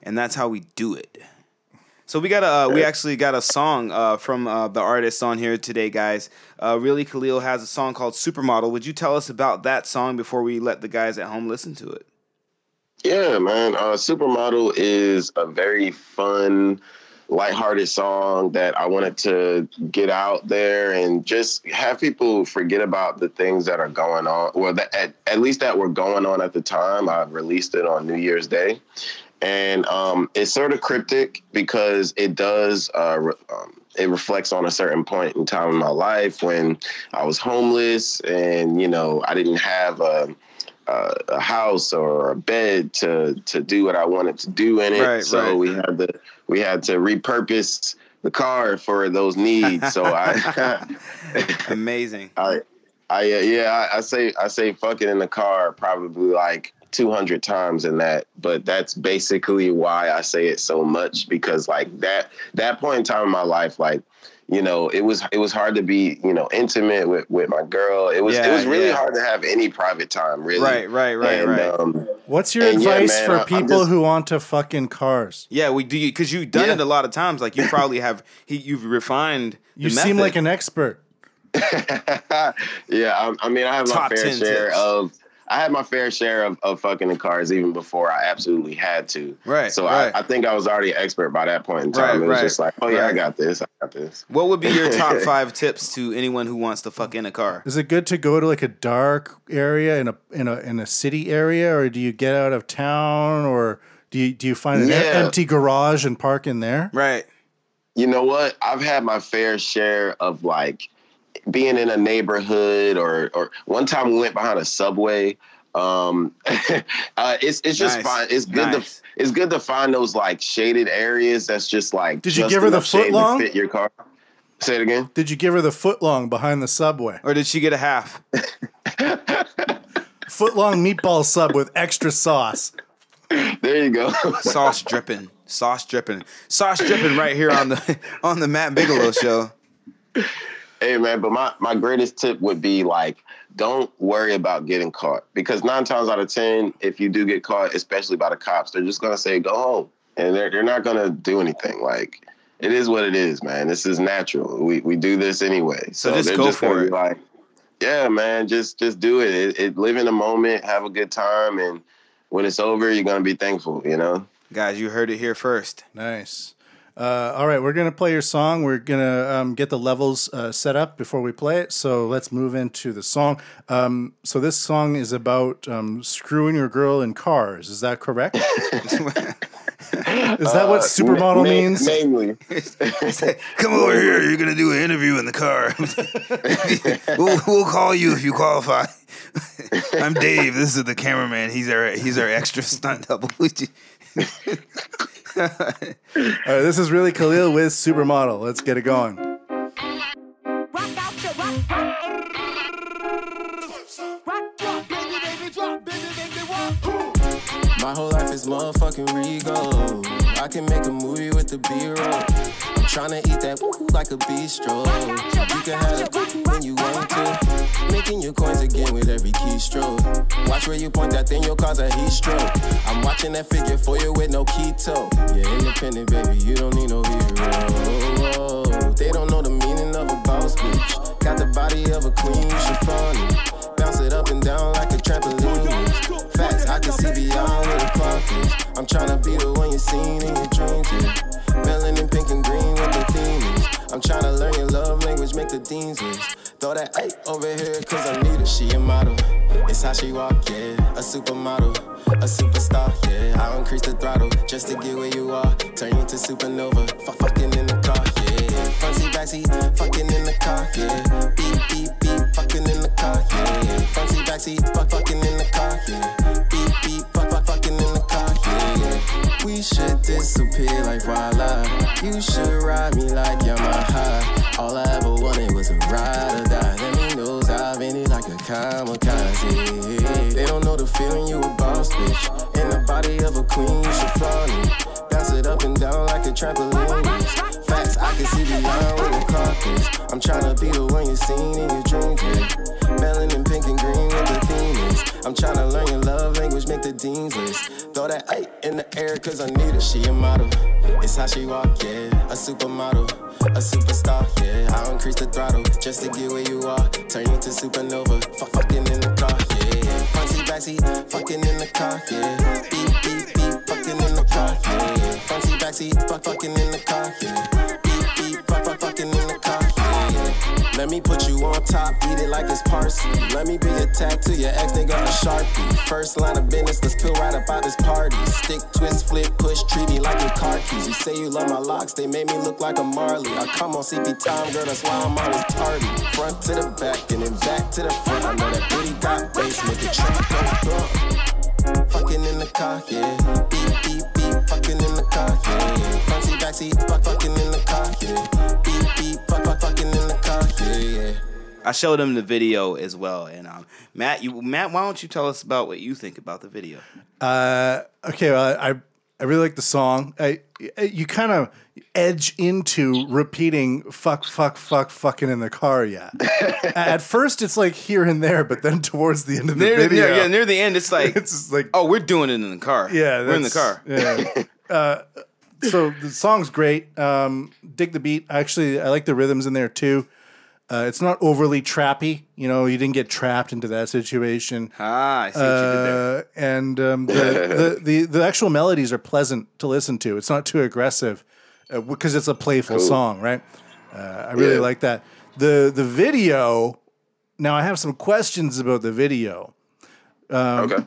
and that's how we do it. So we got a uh, we actually got a song uh, from uh, the artist on here today, guys. Uh, really, Khalil has a song called Supermodel. Would you tell us about that song before we let the guys at home listen to it? Yeah, man. Uh, Supermodel is a very fun, lighthearted song that I wanted to get out there and just have people forget about the things that are going on. Well, that, at, at least that were going on at the time. I released it on New Year's Day. And um, it's sort of cryptic because it does, uh, re- um, it reflects on a certain point in time in my life when I was homeless and, you know, I didn't have a, a, a house or a bed to to do what I wanted to do in it. Right, so right. we had to we had to repurpose the car for those needs. So I Amazing. I I uh, yeah I, I say I say fucking in the car probably like 200 times in that but that's basically why I say it so much because like that that point in time in my life like you know it was it was hard to be you know intimate with with my girl it was it was really yeah. hard to have any private time really Right, right, right, and, right. um, What's your And yeah, advice man, for I'm people just- who want to fuck in cars? Yeah, we do because you've done Yeah. it a lot of times. Like you probably have. He, you've refined. You the seem like an expert. yeah, I, I mean, I have Top my fair share tips. of. I had my fair share of, of fucking in cars even before I absolutely had to. Right, So right. I, I think I was already an expert by that point in time. Right, it was right, just like, oh yeah, right. I got this. I got this. What would be your top five tips to anyone who wants to fuck in a car? Is it good to go to like a dark area in a in a in a city area, or do you get out of town, or do you do you find an Yeah. empty garage and park in there? Right. You know what? I've had my fair share of like being in a neighborhood or or one time we went behind a subway. Um, uh, it's it's just Nice. fine. It's good Nice. to it's good to find those like shaded areas. That's just like. Did you give her the enough shade to footlong? Fit your car. Say it again. Did you give her the footlong behind the subway? Or did she get a half? Footlong meatball sub with extra sauce. There you go. Sauce dripping. Sauce dripping. Sauce dripping right here on the on the Matt Bigelow show. Hey man, but my, my greatest tip would be like, don't worry about getting caught. Because nine times out of ten, if you do get caught, especially by the cops, they're just gonna say, go home. And they're they're not gonna do anything. Like it is what it is, man. This is natural. We we do this anyway. So So, just go just for it. like, yeah, man, just just do it. It, it. Live in the moment, have a good time, and when it's over, you're gonna be thankful, you know? Guys, you heard it here first. Nice. Uh, all right, we're gonna play your song. We're gonna um, get the levels uh, set up before we play it. So let's move into the song. Um, so this song is about um, screwing your girl in cars. Is that correct? is that what supermodel Ma- ma- means? Mainly. Come over here. You're gonna do an interview in the car. we'll, we'll call you if you qualify. I'm Dave. This is the cameraman. He's our he's our extra stunt double. All right, this is really Khalil with supermodel. Let's get it going. My whole life is motherfucking regal. I can make a movie with the B-roll. Tryna eat that like a bistro. You can have it when you want to. Making your coins again with every keystroke. Watch where you point that thing, you'll cause a heat stroke. I'm watching that figure for you with no keto. You're independent, baby, you don't need no hero. They don't know the meaning of a boss bitch. Got the body of a queen, you should. Bounce it up and down like a trampoline. Facts, I can see beyond where the clock is. I'm tryna be the one you seen in your dreams. Yeah. Melanin pink and green with the theme is. I'm tryna learn your love language, make the deans list. Throw that eight over here, cause I need her. She a model. It's how she walk, yeah. A supermodel, a superstar, yeah. I increase the throttle just to get where you are. Turn you to supernova. F- fucking in the car, yeah. Front seat, back seat, fucking in the car, yeah. You should how she walk, yeah. A supermodel, a superstar, yeah. I'll increase the throttle just to get where you are. Turn you to supernova. Fuck fucking in the car, yeah. Front seat, back seat, fucking in the car, yeah. Beep, beep, beep, fucking in the car, yeah. Front seat, back seat, fuck fucking in the car, yeah. Beep, beep, fuck, fuck, fucking in the car, yeah. Let me put you on top, eat it like it's parsley. Let me attached to your ex nigga a sharpie. First line of business, let's peel right about this party. Stick, twist, flip, push, treat me like your car keys. You say you love my locks, they made me look like a Marley. I come on CP time, girl, that's why I'm always tardy. Front to the back and then back to the front. I know that booty got bass, make the track go thump. Fucking in the car, yeah. Beep, beep, beep, fucking in the car, yeah. Front seat, back seat, fuck, fucking in the car, yeah. Beep, beep, fuck, fuck, fucking in the car, yeah, yeah. I showed him the video as well, and um, Matt, you Matt, why don't you tell us about what you think about the video? Uh, okay, well, I I really like the song. I you kind of edge into repeating "fuck, fuck, fuck, fucking" in the car. Yeah. At first, it's like here and there, but then towards the end of the Near, video, near, yeah, near the end, it's like, it's like oh, we're doing it in the car. yeah, we're in the car. Yeah. uh, so the song's great. Um, dig the beat. Actually, I like the rhythms in there too. Uh, it's not overly trappy. You know, you didn't get trapped into that situation. Ah, I see what you did there. Uh, and um, the, the, the the actual melodies are pleasant to listen to. It's not too aggressive uh, because it's a playful song, right? Uh, I really Yeah. like that. the The video. Now I have some questions about the video. okay.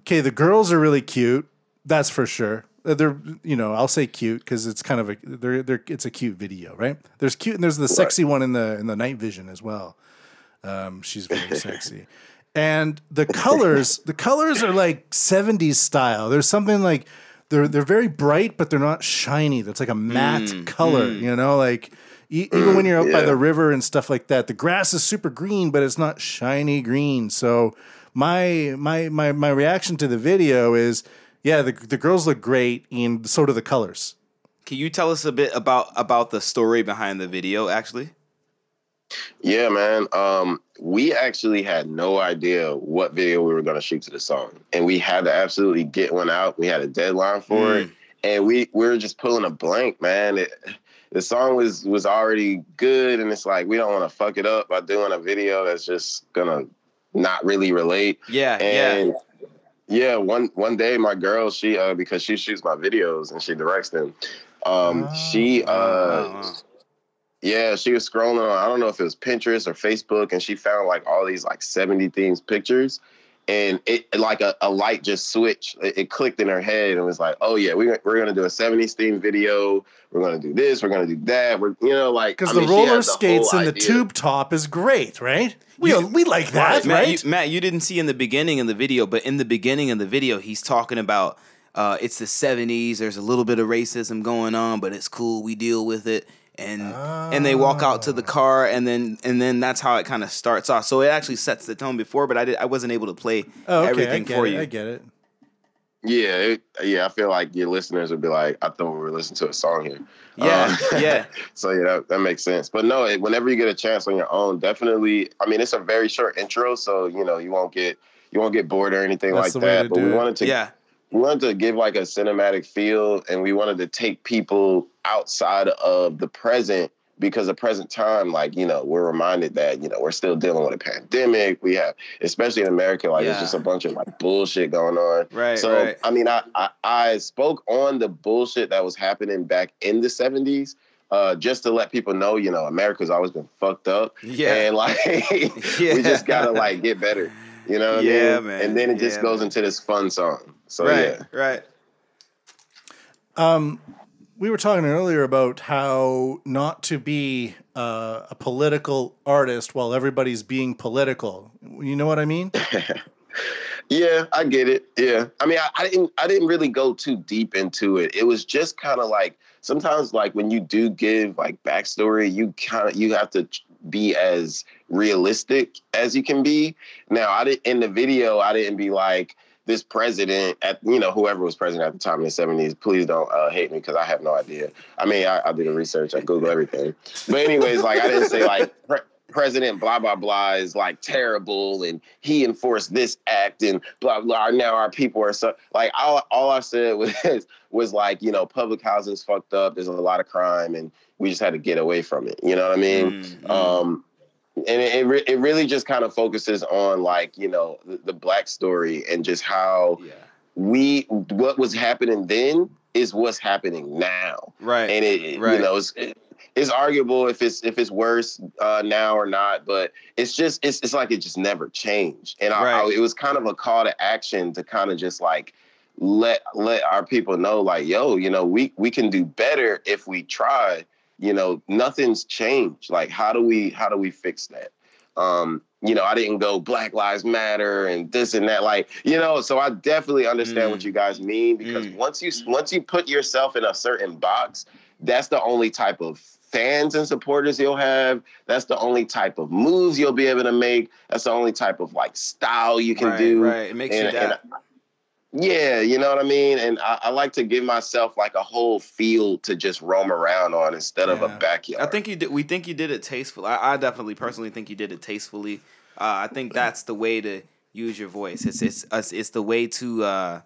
Okay, the girls are really cute. That's for sure. Uh, They're you know I'll say cute because it's kind of a they're they're it's a cute video, right? There's cute and there's the sexy one in the in the night vision as well. Um, she's very sexy. And the colors, the colors are like 70s style. There's something like they're they're very bright, but they're not shiny. That's like a matte color, you know, like e- even when you're out by the river and stuff like that, the grass is super green, but it's not shiny green. So my my my my reaction to the video is, yeah, the the girls look great, and so do the colors. Can you tell us a bit about about the story behind the video? Actually, Yeah, man. Um, we actually had no idea what video we were going to shoot to the song, and we had to absolutely get one out. We had a deadline for it, and we we were just pulling a blank, man. It, the song was was already good, and it's like we don't want to fuck it up by doing a video that's just gonna not really relate. yeah, And yeah. Yeah, one one day my girl, she uh because she shoots my videos and she directs them. Um she uh wow, yeah, she was scrolling on I don't know if it was Pinterest or Facebook and she found like all these like 70 themes pictures and it like a, a light just switched. It, it clicked in her head and was like, "Oh yeah, we we're going to do a 70s theme video. We're going to do this, we're going to do that. We're you know like Because the mean, she had roller skates whole and the idea. tube top is great, right? We we like that, Matt, right? you, Matt, you didn't see in the beginning of the video, but in the beginning of the video, he's talking about uh, it's the '70s. There's a little bit of racism going on, but it's cool. We deal with it, and and they walk out to the car, and then and then that's how it kind of starts off. So it actually sets the tone before, but I did I wasn't able to play oh, okay, everything for it. you. I get it. Yeah, it, yeah, I feel like your listeners would be like, I thought we were listening to a song here. Yeah, Uh, yeah. So yeah, that, that makes sense. But no, it, whenever you get a chance on your own, definitely. I mean, it's a very short intro, so you know you won't get you won't get bored or anything That's like that. But we it. wanted to Yeah, we wanted to give like a cinematic feel, and we wanted to take people outside of the present because the present time, like you know, we're reminded that you know we're still dealing with a pandemic. We have, especially in America, like Yeah. it's just a bunch of like bullshit going on. Right, So right. I mean, I, I I spoke on the bullshit that was happening back in the seventies. Uh, just to let people know, you know, America's always been fucked up. Yeah. And like we just gotta like get better. You know what Yeah, I mean? man. And then it just Yeah, goes man. into this fun song. So right, yeah. right. we were talking earlier about how not to be uh, a political artist while everybody's being political. You know what I mean? Yeah, I get it. Yeah, I mean, I, I didn't, I didn't really go too deep into it. It was just kind of like sometimes, like when you do give like backstory, you kind of you have to be as realistic as you can be. Now, I didn't in the video, I didn't be like this president at you know whoever was president at the time in the seventies. Please don't uh, hate me because I have no idea. I mean, I, I did the research, I Google everything, but anyways, like I didn't say like. Pre- President blah blah blah is like terrible and he enforced this act and blah blah. Now our people are so like all all I said was was like you know public housing's fucked up. There's a lot of crime and we just had to get away from it. You know what I mean? Mm, Um, and it it, re- it really just kind of focuses on like you know the, the black story and just how Yeah. we what was happening then is what's happening now Right. and it, it- Right. you know it's it, it's arguable if it's if it's worse uh, now or not but it's just it's, it's like it just never changed and I, I- it was kind of a call to action to kind of just like let let our people know like yo you know we we can do better if we try you know nothing's changed like how do we how do we fix that um you know i didn't go black lives matter and this and that like you know so i definitely understand what Mm. you guys mean because Mm. once you once you put yourself in a certain box that's the only type of fans and supporters you'll have that's the only type of moves you'll be able to make that's the only type of like style you can right, do Right. It makes and- you and that. Yeah, you know what I mean? And I, I like to give myself like a whole field to just roam around on instead of a backyard. I think you did. We think you did it tastefully. I, I definitely, personally, think you did it tastefully. Uh, I think that's the way to use your voice. It's it's it's, it's the way to. Uh,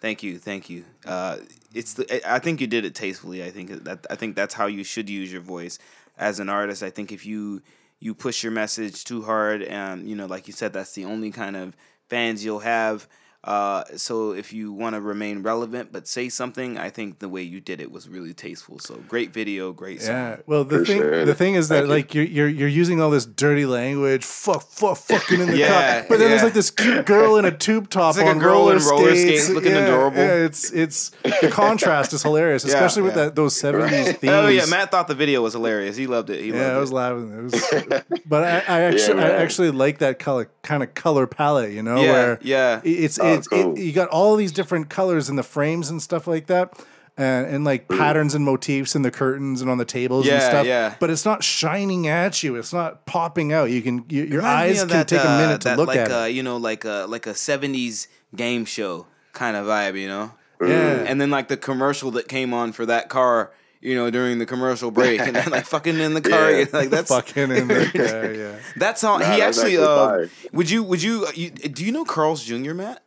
thank you, thank you. Uh, it's the. I think you did it tastefully. I think that I think that's how you should use your voice as an artist. I think if you you push your message too hard, and you know, like you said, that's the only kind of fans you'll have. Uh, so if you want to remain relevant but say something, I think the way you did it was really tasteful. So great video, great song. Yeah. Well, the thing Appreciate the thing is that Thank you. like you're, you're you're using all this dirty language, fuck, fuck, fucking in the Yeah, car. But then there's like this cute girl in a tube top It's like a on girl roller in roller skates, skates looking Yeah, adorable. Yeah, it's it's the contrast is hilarious, Yeah, especially with that those seventies themes. Oh yeah, Matt thought the video was hilarious. He loved it. He Yeah, I was it. laughing. It was, but I, I actually, I actually like that color, kind of color palette. You know, Yeah, where yeah. it's Oh, it's cool. it, you got all these different colors in the frames and stuff like that, and, and like patterns and motifs in the curtains and on the tables and stuff. yeah. But it's not shining at you. It's not popping out. You can you, your eyes can that, take a uh, minute to look like, at uh, it. You know, like a like a '70s game show kind of vibe. You know, Yeah. and then like the commercial that came on for that car. You know, during the commercial break, and then like fucking in the car, Yeah. like that's Fucking in there. Yeah, yeah. that's how Nah, he actually. actually uh, would you would you, you do you know Carl's Jr. Matt?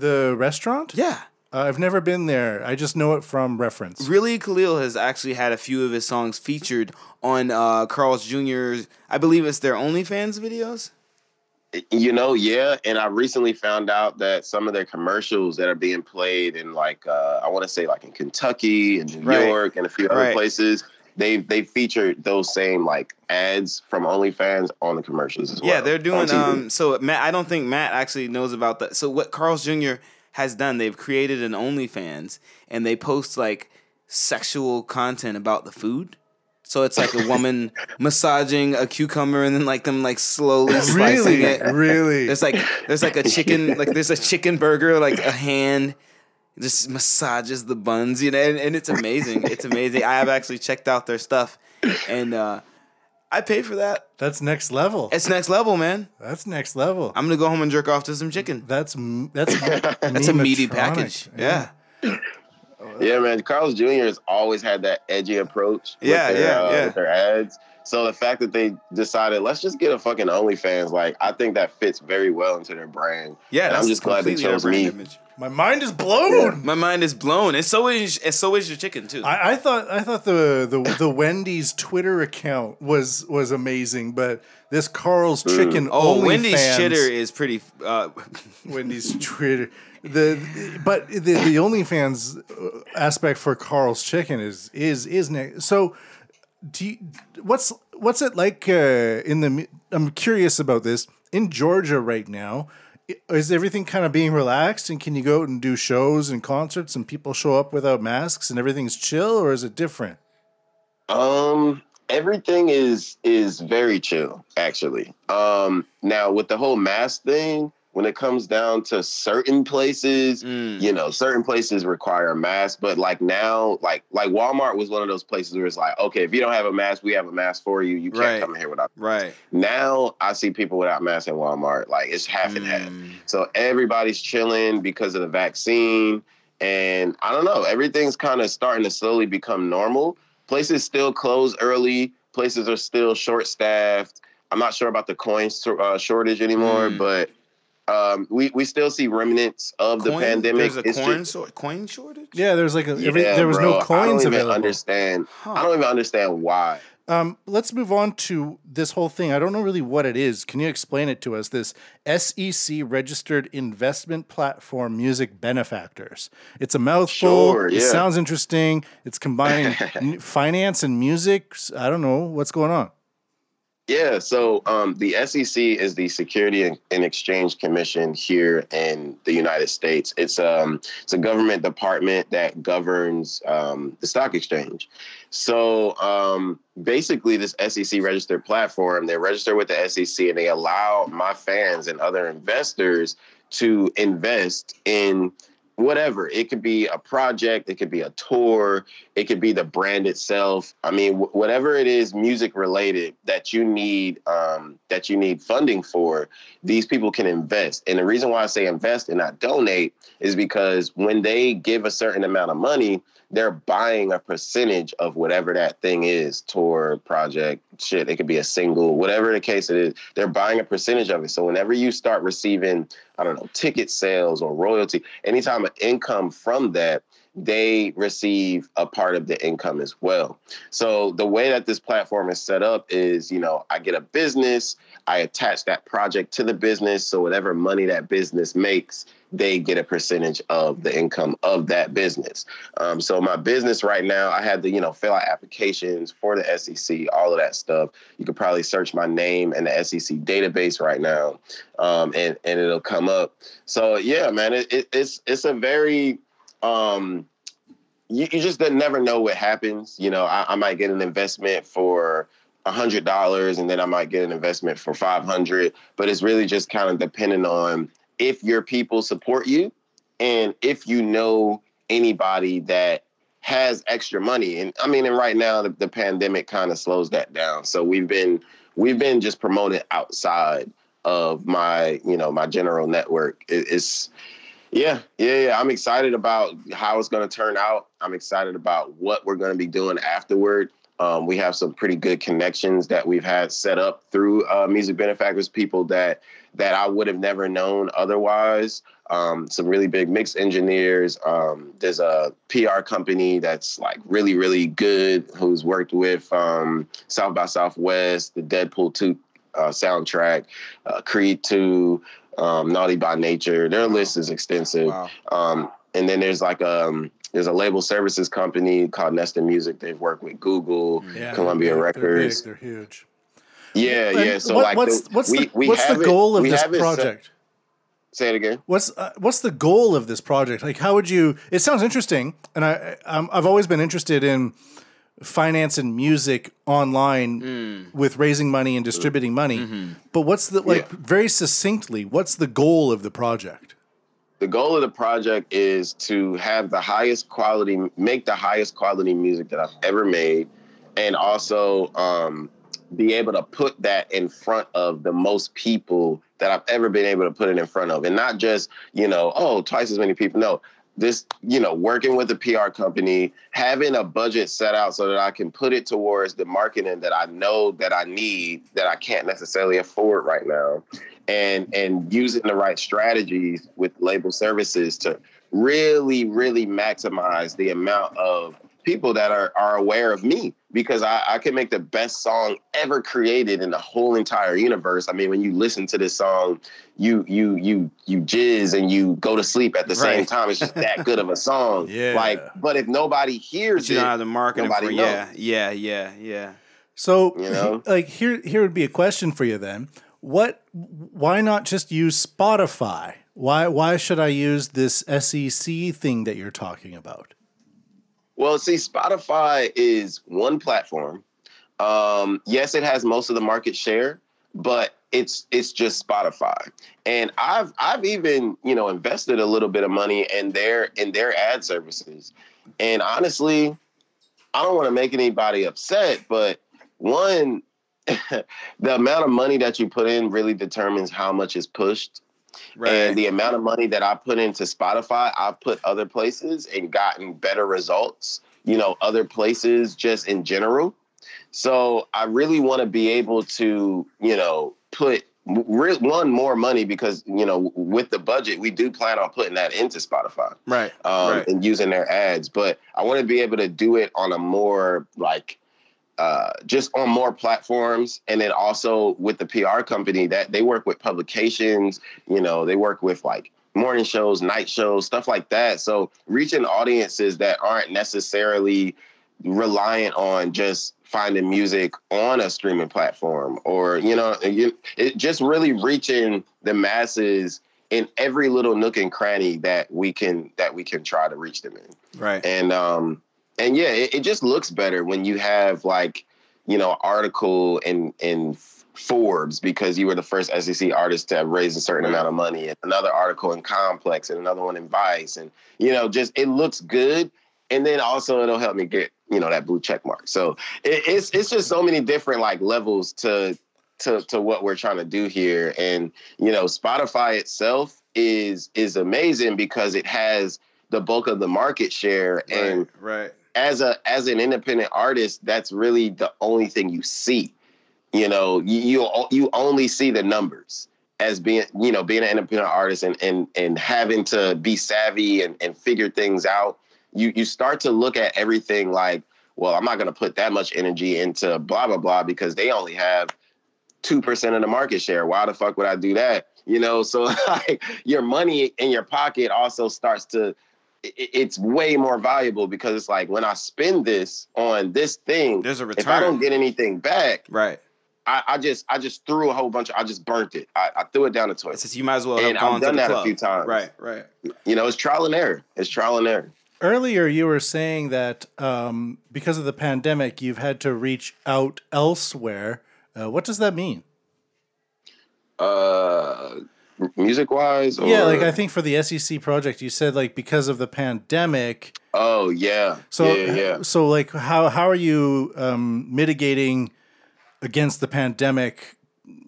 The restaurant? Yeah. Uh, I've never been there. I just know it from reference. Really, Khalil has actually had a few of his songs featured on uh, Carl's Jr.'s. I believe it's their OnlyFans videos. you know, yeah. And I recently found out that some of their commercials that are being played in like uh, I want to say like in Kentucky and New Right. York and a few other Right. places, they they featured those same like ads from OnlyFans on the commercials as well. Yeah, they're doing. Um, so Matt, I don't think Matt actually knows about that. So what Carl's Jr. has done, they've created an OnlyFans and they post like sexual content about the food. So it's like a woman massaging a cucumber and then like them like slowly slicing Really? it. Really? There's like there's like a chicken like there's a chicken burger like a hand just massages the buns you know and, and it's amazing it's amazing I have actually checked out their stuff and uh, I paid for that That's next level. it's next level man That's next level. I'm gonna go home and jerk off to some chicken That's that's that's a meaty package yeah Yeah, man. Carl's Jr. has always had that edgy approach. Yeah, their, yeah, uh, yeah. With their ads. So the fact that they decided let's just get a fucking OnlyFans, like I think that fits very well into their brand. yeah And that's I'm just glad they completely chose me. image. My mind is blown. my mind is blown and so is and so is your chicken too I, I thought I thought the, the the Wendy's Twitter account was was amazing, but this Carl's Chicken oh Wendy's fans, chitter is pretty uh, Wendy's Twitter the but the the OnlyFans uh, aspect for Carl's Chicken is is is ne- so. Do you, what's what's it like uh, in the? I'm curious about this in Georgia right now. Is everything kind of being relaxed, and can you go out and do shows and concerts, and people show up without masks, and everything's chill, or is it different? Um, everything is is very chill, actually. Um, now with the whole mask thing, when it comes down to certain places, mm, you know, certain places require a mask, but like now, like like Walmart was one of those places where it's like, okay, if you don't have a mask, we have a mask for you. You can't Right. come in here without. right Now I see people without masks in Walmart, like it's half and half. Mm. So everybody's chilling because of the vaccine. And I don't know, everything's kind of starting to slowly become normal. Places still close early, places are still short staffed. I'm not sure about the coin uh, shortage anymore, Mm. but um, we we still see remnants of the Coin- pandemic. There's a It's coin, just- so, coin shortage. Yeah, there's like a, every, Yeah, there was bro, no coins I don't even available. understand. I don't even understand why. Um, let's move on to this whole thing. I don't know really what it is. Can you explain it to us? This SEC registered investment platform, Music Benefactors. It's a mouthful. Sure, It sounds interesting. It's combining finance and music. I don't know what's going on. Yeah, so um, the SEC is the Security and Exchange Commission here in the United States. It's um it's a government department that governs um, the stock exchange. So um, basically, this SEC registered platform, they register with the SEC and they allow my fans and other investors to invest in whatever. It could be a project, it could be a tour, it could be the brand itself. I mean, wh- whatever it is, music related that you need, um, that you need funding for, these people can invest. And the reason why I say invest and not donate is because when they give a certain amount of money, they're buying a percentage of whatever that thing is tour project shit it could be a single whatever the case it is they're buying a percentage of it. So whenever you start receiving i don't know ticket sales or royalty anytime of income from that they receive a part of the income as well. So the way that this platform is set up is you know i get a business i attach that project to the business so whatever money that business makes they get a percentage of the income of that business. Um, so my business right now, I had to, you know, fill out applications for the SEC, all of that stuff. You could probably search my name in the SEC database right now, um, and and it'll come up. So yeah, man, it, it, it's it's a very um, you, you just never know what happens. You know, I, I might get an investment for hundred dollars, and then I might get an investment for five hundred. But it's really just kind of depending on if your people support you and if you know anybody that has extra money. And i mean and right now the, the pandemic kind of slows that down. So we've been we've been just promoted outside of my you know my general network. It, it's yeah yeah yeah i'm excited about how it's going to turn out. I'm excited about what we're going to be doing afterward um, we have some pretty good connections that we've had set up through uh, music benefactors people that that I would have never known otherwise. Um, some really big mix engineers. Um, there's a PR company that's like really, really good who's worked with um, South by Southwest, the Deadpool 2 uh, soundtrack, uh, Creed 2, um, Naughty by Nature. Their list is extensive. Wow. Um, and then there's like um there's a label services company called Nestor Music. They've worked with Google, Columbia they're, Records. They're, big, they're huge. Yeah, And yeah. So what- like, what's the, what's we, the we what's the goal of this have it project? say it again. What's uh, what's the goal of this project? Like, how would you? It sounds interesting, and I um, I've always been interested in finance and music online with raising money and distributing money. But what's the like very succinctly? What's the goal of the project? The goal of the project is to have the highest quality, make the highest quality music that I've ever made, and also um, be able to put that in front of the most people that I've ever been able to put it in front of, and not just you know, oh, twice as many people. No, this you know, working with a PR company, having a budget set out so that I can put it towards the marketing that I know that I need that I can't necessarily afford right now, and and using the right strategies with label services to really, really maximize the amount of people that are, are aware of me because I, I can make the best song ever created in the whole entire universe. I mean, when you listen to this song, you you you you jizz and you go to sleep at the same time. It's just that good of a song. Yeah. Like, but if nobody hears But you it, don't have the marketing nobody for knows. yeah, yeah, yeah, yeah. So, You know? like here here would be a question for you then. What why not just use Spotify? Why why should I use this SEC thing that you're talking about? Well, see, Spotify is one platform. Um, yes, it has most of the market share, but it's it's just Spotify. And I've I've even you know invested a little bit of money in their in their ad services. And honestly, I don't want to make anybody upset, but one, the amount of money that you put in really determines how much is pushed. Right. And the amount of money that I put into Spotify, I've put other places and gotten better results, you know, other places just in general. So I really want to be able to, you know, put re- one more money because you know with the budget we do plan on putting that into Spotify, Right. um, right. and using their ads. But I want to be able to do it on a more like uh, just on more platforms, and then also with the PR company that they work with publications. You know, they work with like morning shows, night shows, stuff like that. So reaching audiences that aren't necessarily reliant on just finding music on a streaming platform or you know you, it just really reaching the masses in every little nook and cranny that we can that we can try to reach them in right. and um and yeah it, it just looks better when you have like you know article in in Forbes because you were the first SEC artist to have raised a certain Right. amount of money, and another article in Complex, and another one in Vice, and you know, just it looks good, and then also it'll help me get you know that blue check mark. So it, it's it's just so many different like levels to to to what we're trying to do here, and you know, Spotify itself is is amazing because it has the bulk of the market share, and right. Right. As a as an independent artist, that's really the only thing you see. You know, you you, only see the numbers as being you know being an independent artist and and and having to be savvy and and figure things out. You you start to look at everything like, well, I'm not going to put that much energy into blah blah blah because they only have two percent of the market share. Why the fuck would I do that? You know, so like your money in your pocket also starts to it's way more valuable because it's like when I spend this on this thing, There's a return. if I don't get anything back, Right. I, I just I just threw a whole bunch of I just burnt it. I, I threw it down the toilet. It's just you might as well have And I've gone to done the that a few times. Right. Right. You know, it's trial and error. It's trial and error. Earlier, you were saying that um, because of the pandemic, you've had to reach out elsewhere. Uh, what does that mean? Uh, music wise, Yeah, like I think for the SEC project, you said like because of the pandemic. oh yeah, So yeah, yeah. so like how how are you um, mitigating against the pandemic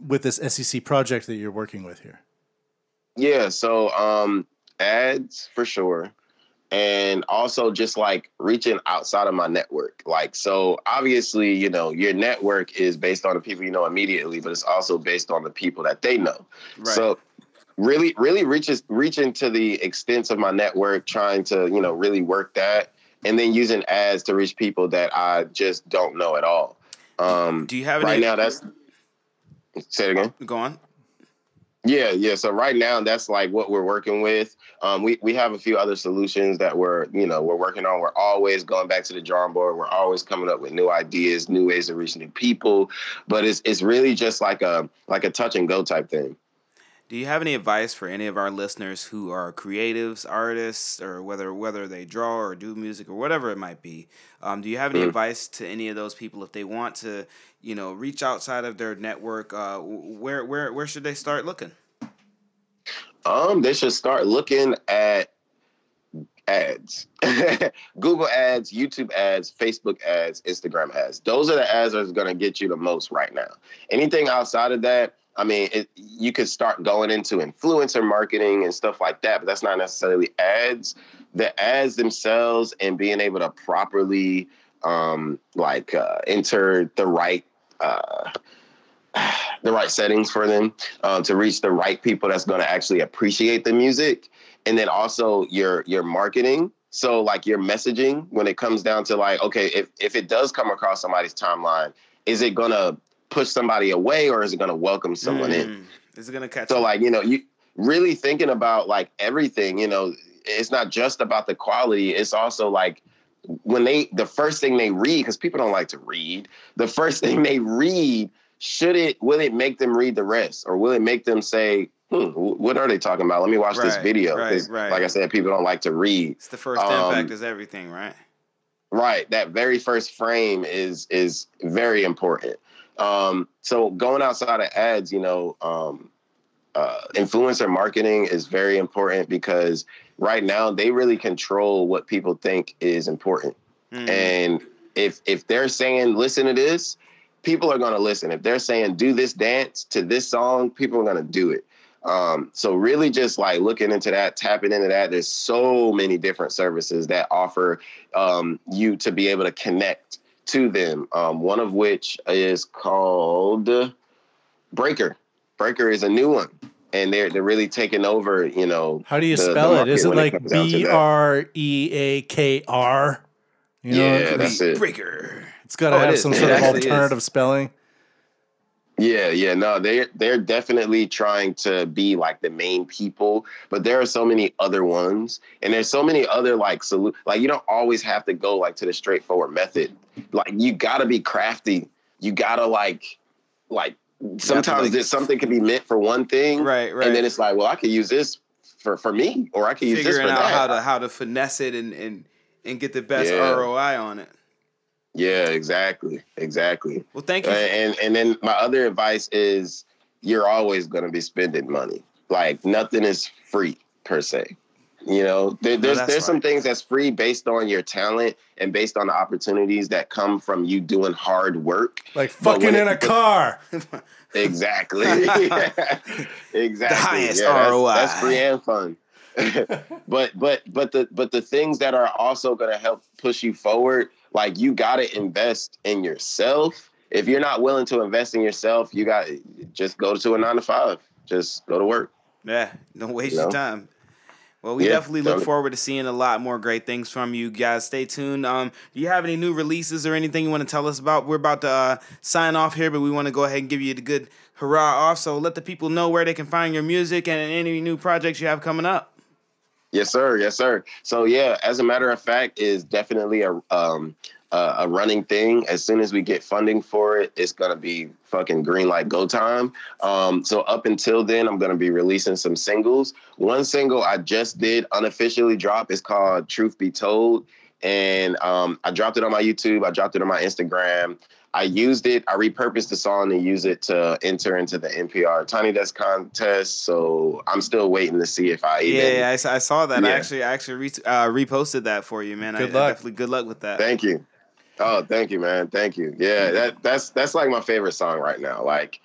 with this SEC project that you're working with here? Yeah, so um ads for sure. And also just like reaching outside of my network. Like so obviously, you know, your network is based on the people you know immediately, but it's also based on the people that they know. Right. So really really reaches reaching to the extents of my network, trying to, you know, really work that and then using ads to reach people that I just don't know at all. Um Do you have right any? now that's say it again. Go on. Yeah, yeah. So right now, that's like what we're working with. Um, we we have a few other solutions that we're you know we're working on. We're always going back to the drawing board. We're always coming up with new ideas, new ways of reaching new people. But it's it's really just like a like a touch and go type thing. Do you have any advice for any of our listeners who are creatives, artists, or whether whether they draw or do music or whatever it might be? Um, do you have any Mm. advice to any of those people if they want to, you know, reach outside of their network? Uh, where where where should they start looking? Um, they should start looking at ads, Google ads, YouTube ads, Facebook ads, Instagram ads. Those are the ads that's going to get you the most right now. Anything outside of that, I mean, it, you could start going into influencer marketing and stuff like that, but that's not necessarily ads. The ads themselves and being able to properly, um, like, uh, enter the right. Uh, the right settings for them um, to reach the right people that's going to actually appreciate the music and then also your your marketing so like your messaging when it comes down to like okay if, if it does come across somebody's timeline is it to push somebody away or is it going to welcome someone in Mm. Is it gonna catch? so on? like you know you really thinking about like everything you know it's not just about the quality it's also like when they the first thing they read because people don't like to read the first thing they read should it will it make them read the rest or will it make them say hmm what are they talking about let me watch this video right, right. like i said people don't like to read it's the first um, impact is everything, right? Right. That very first frame is is very important. Um, so going outside of ads, you know, um, uh, influencer marketing is very important because right now they really control what people think is important. Mm. And if if they're saying listen to this, people are going to listen. If they're saying do this dance to this song, people are going to do it. Um, so really just like looking into that, tapping into that. There's so many different services that offer um, you to be able to connect to them. Um, one of which is called Breakr. Breakr is a new one, and they're they're really taking over. You know, How do you the- the spell it? market Is it like B R E A K R? down to B that. R A K R? You know, Yeah, that's it. Breakr. it's got to Oh, have is. some It sort of actually is. alternative spelling. Yeah, yeah, no, they're they're definitely trying to be like the main people, but there are so many other ones, and there's so many other like solu- like you don't always have to go like to the straightforward method. Like you gotta be crafty. You gotta like like sometimes like- this something can be meant for one thing, Right, right. and then it's like, well, I could use this for for me, or I could use this Figuring for out that. how to how to finesse it and and and get the best Yeah. ROI on it. Yeah, exactly, exactly. Well, thank you. And and then my other advice is you're always going to be spending money. Like nothing is free per se. You know, there, there's that's there's some right. things that's free based on your talent and based on the opportunities that come from you doing hard work. Like fucking in it- a car. Exactly. exactly. The highest that's- ROI. That's, free and fun. but but but the but the things that are also going to help push you forward, like you got to invest in yourself. If you're not willing to invest in yourself, you got just go to a nine to five. Just go to work. Yeah, don't waste You your time. Well, we Yeah, definitely look totally. forward to seeing a lot more great things from you guys. Stay tuned. Um, do you have any new releases or anything you want to tell us about? We're about to uh, sign off here, but we want to go ahead and give you the good hurrah off. So let the people know where they can find your music and any new projects you have coming up. Yes, sir. Yes, sir. So yeah, as a matter of fact, is definitely a um a, a running thing. As soon as we get funding for it, it's gonna be fucking green light go time. Um, so up until then, I'm gonna be releasing some singles. One single I just did unofficially drop is called "Truth Be Told," and um, I dropped it on my YouTube. I dropped it on my Instagram. I used it. I repurposed the song and used it to enter into the NPR Tiny Desk contest. So I'm still waiting to see if I even. Yeah, I saw that. I actually, I actually re- uh, reposted that for you, man. I, Good I luck. definitely good luck with that. Thank you. Oh, thank you, man. Thank you. Yeah, that that's that's like my favorite song right now. Like,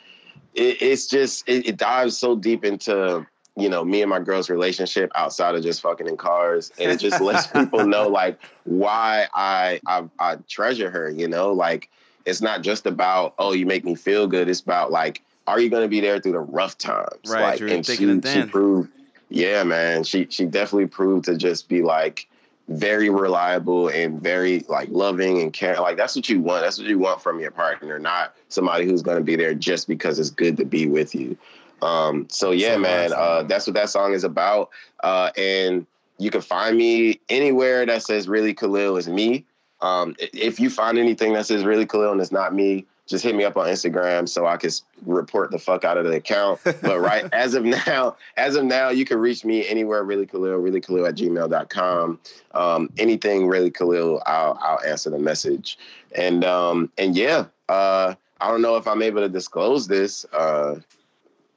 it, it's just it, it dives so deep into you know me and my girl's relationship outside of just fucking in cars, and it just lets people know like why I, I I treasure her. You know, like it's not just about oh you make me feel good. It's about like are you going to be there through the rough times? Right, Like, and she and she proved. Yeah, man. She she definitely proved to just be like very reliable and very like loving and caring. Like that's what you want. That's what you want from your partner, not somebody who's going to be there just because it's good to be with you. Um, so yeah, So man, awesome, uh, that's what that song is about. Uh, and you can find me anywhere that says really Khalil is me. Um, if you find anything that says really Khalil and it's not me, just hit me up on Instagram so I can report the fuck out of the account. But right as of now, as of now, you can reach me anywhere really Khalil, really Khalil at gmail.com. Um, anything really Khalil, I'll I'll answer the message. And um, and yeah, uh, I don't know if I'm able to disclose this, uh,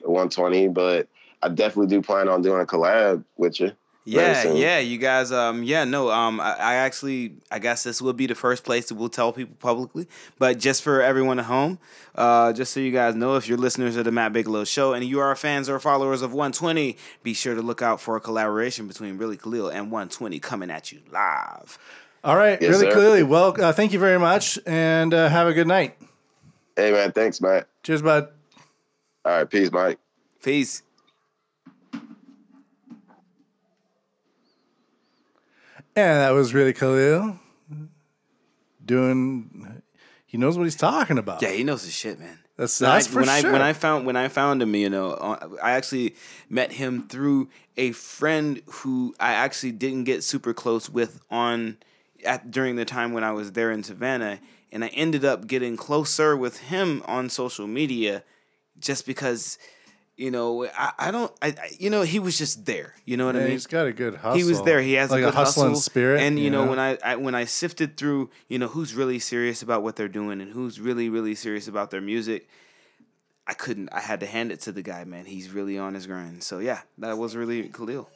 120, but I definitely do plan on doing a collab with you. Very Yeah, yeah, you guys. Um, yeah, no. Um, I, I actually, I guess this will be the first place that we'll tell people publicly. But just for everyone at home, uh, just so you guys know, if you're listeners of the Matt Bigelow Show and you are fans or followers of 120, be sure to look out for a collaboration between Really Khalil and 120 coming at you live. All right, Yes, really sir. clearly. Well, uh, thank you very much, and uh, have a good night. Hey man, thanks, Matt. Cheers, bud. All right, peace, Mike. Peace. And that was really Khalil doing. He knows what he's talking about. Yeah, he knows his shit, man. That's When I- that's for when sure. I when I found when I found him, you know, uh, I actually met him through a friend who I actually didn't get super close with on at during the time when I was there in Savannah, and I ended up getting closer with him on social media, just because, you know, I, I don't, I, I you know, he was just there. You know what Yeah, I mean? he's got a good hustle. He was there. He has like a good hustling hustle spirit. And you know, when I, I when I sifted through, you know, who's really serious about what they're doing and who's really really serious about their music, I couldn't. I had to hand it to the guy, man. He's really on his grind. So yeah, that was really Khalil.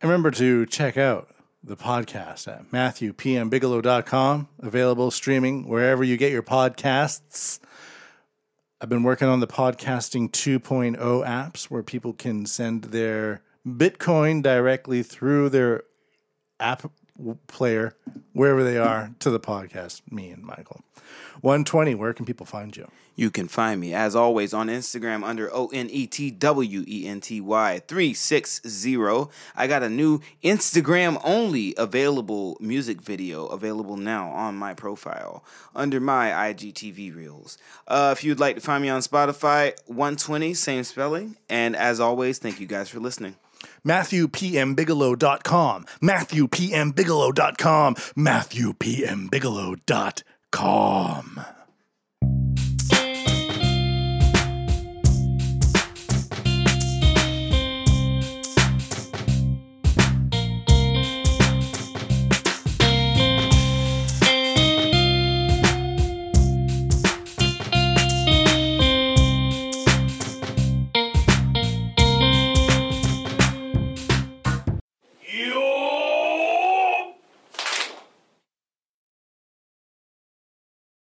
And remember to check out the podcast at MatthewPMBigelow.com, available streaming wherever you get your podcasts. I've been working on the podcasting 2.0 apps where people can send their Bitcoin directly through their app player, wherever they are, to the podcast, me and Michael. 120, where can people find you? You can find me, as always, on Instagram under O N E T W E N T Y 360. I got a new Instagram only available music video available now on my profile under my IGTV Reels. Uh, if you'd like to find me on Spotify, 120, same spelling. And as always, thank you guys for listening. MatthewPMBigelow.com. MatthewPMBigelow.com. MatthewPMBigelow.com.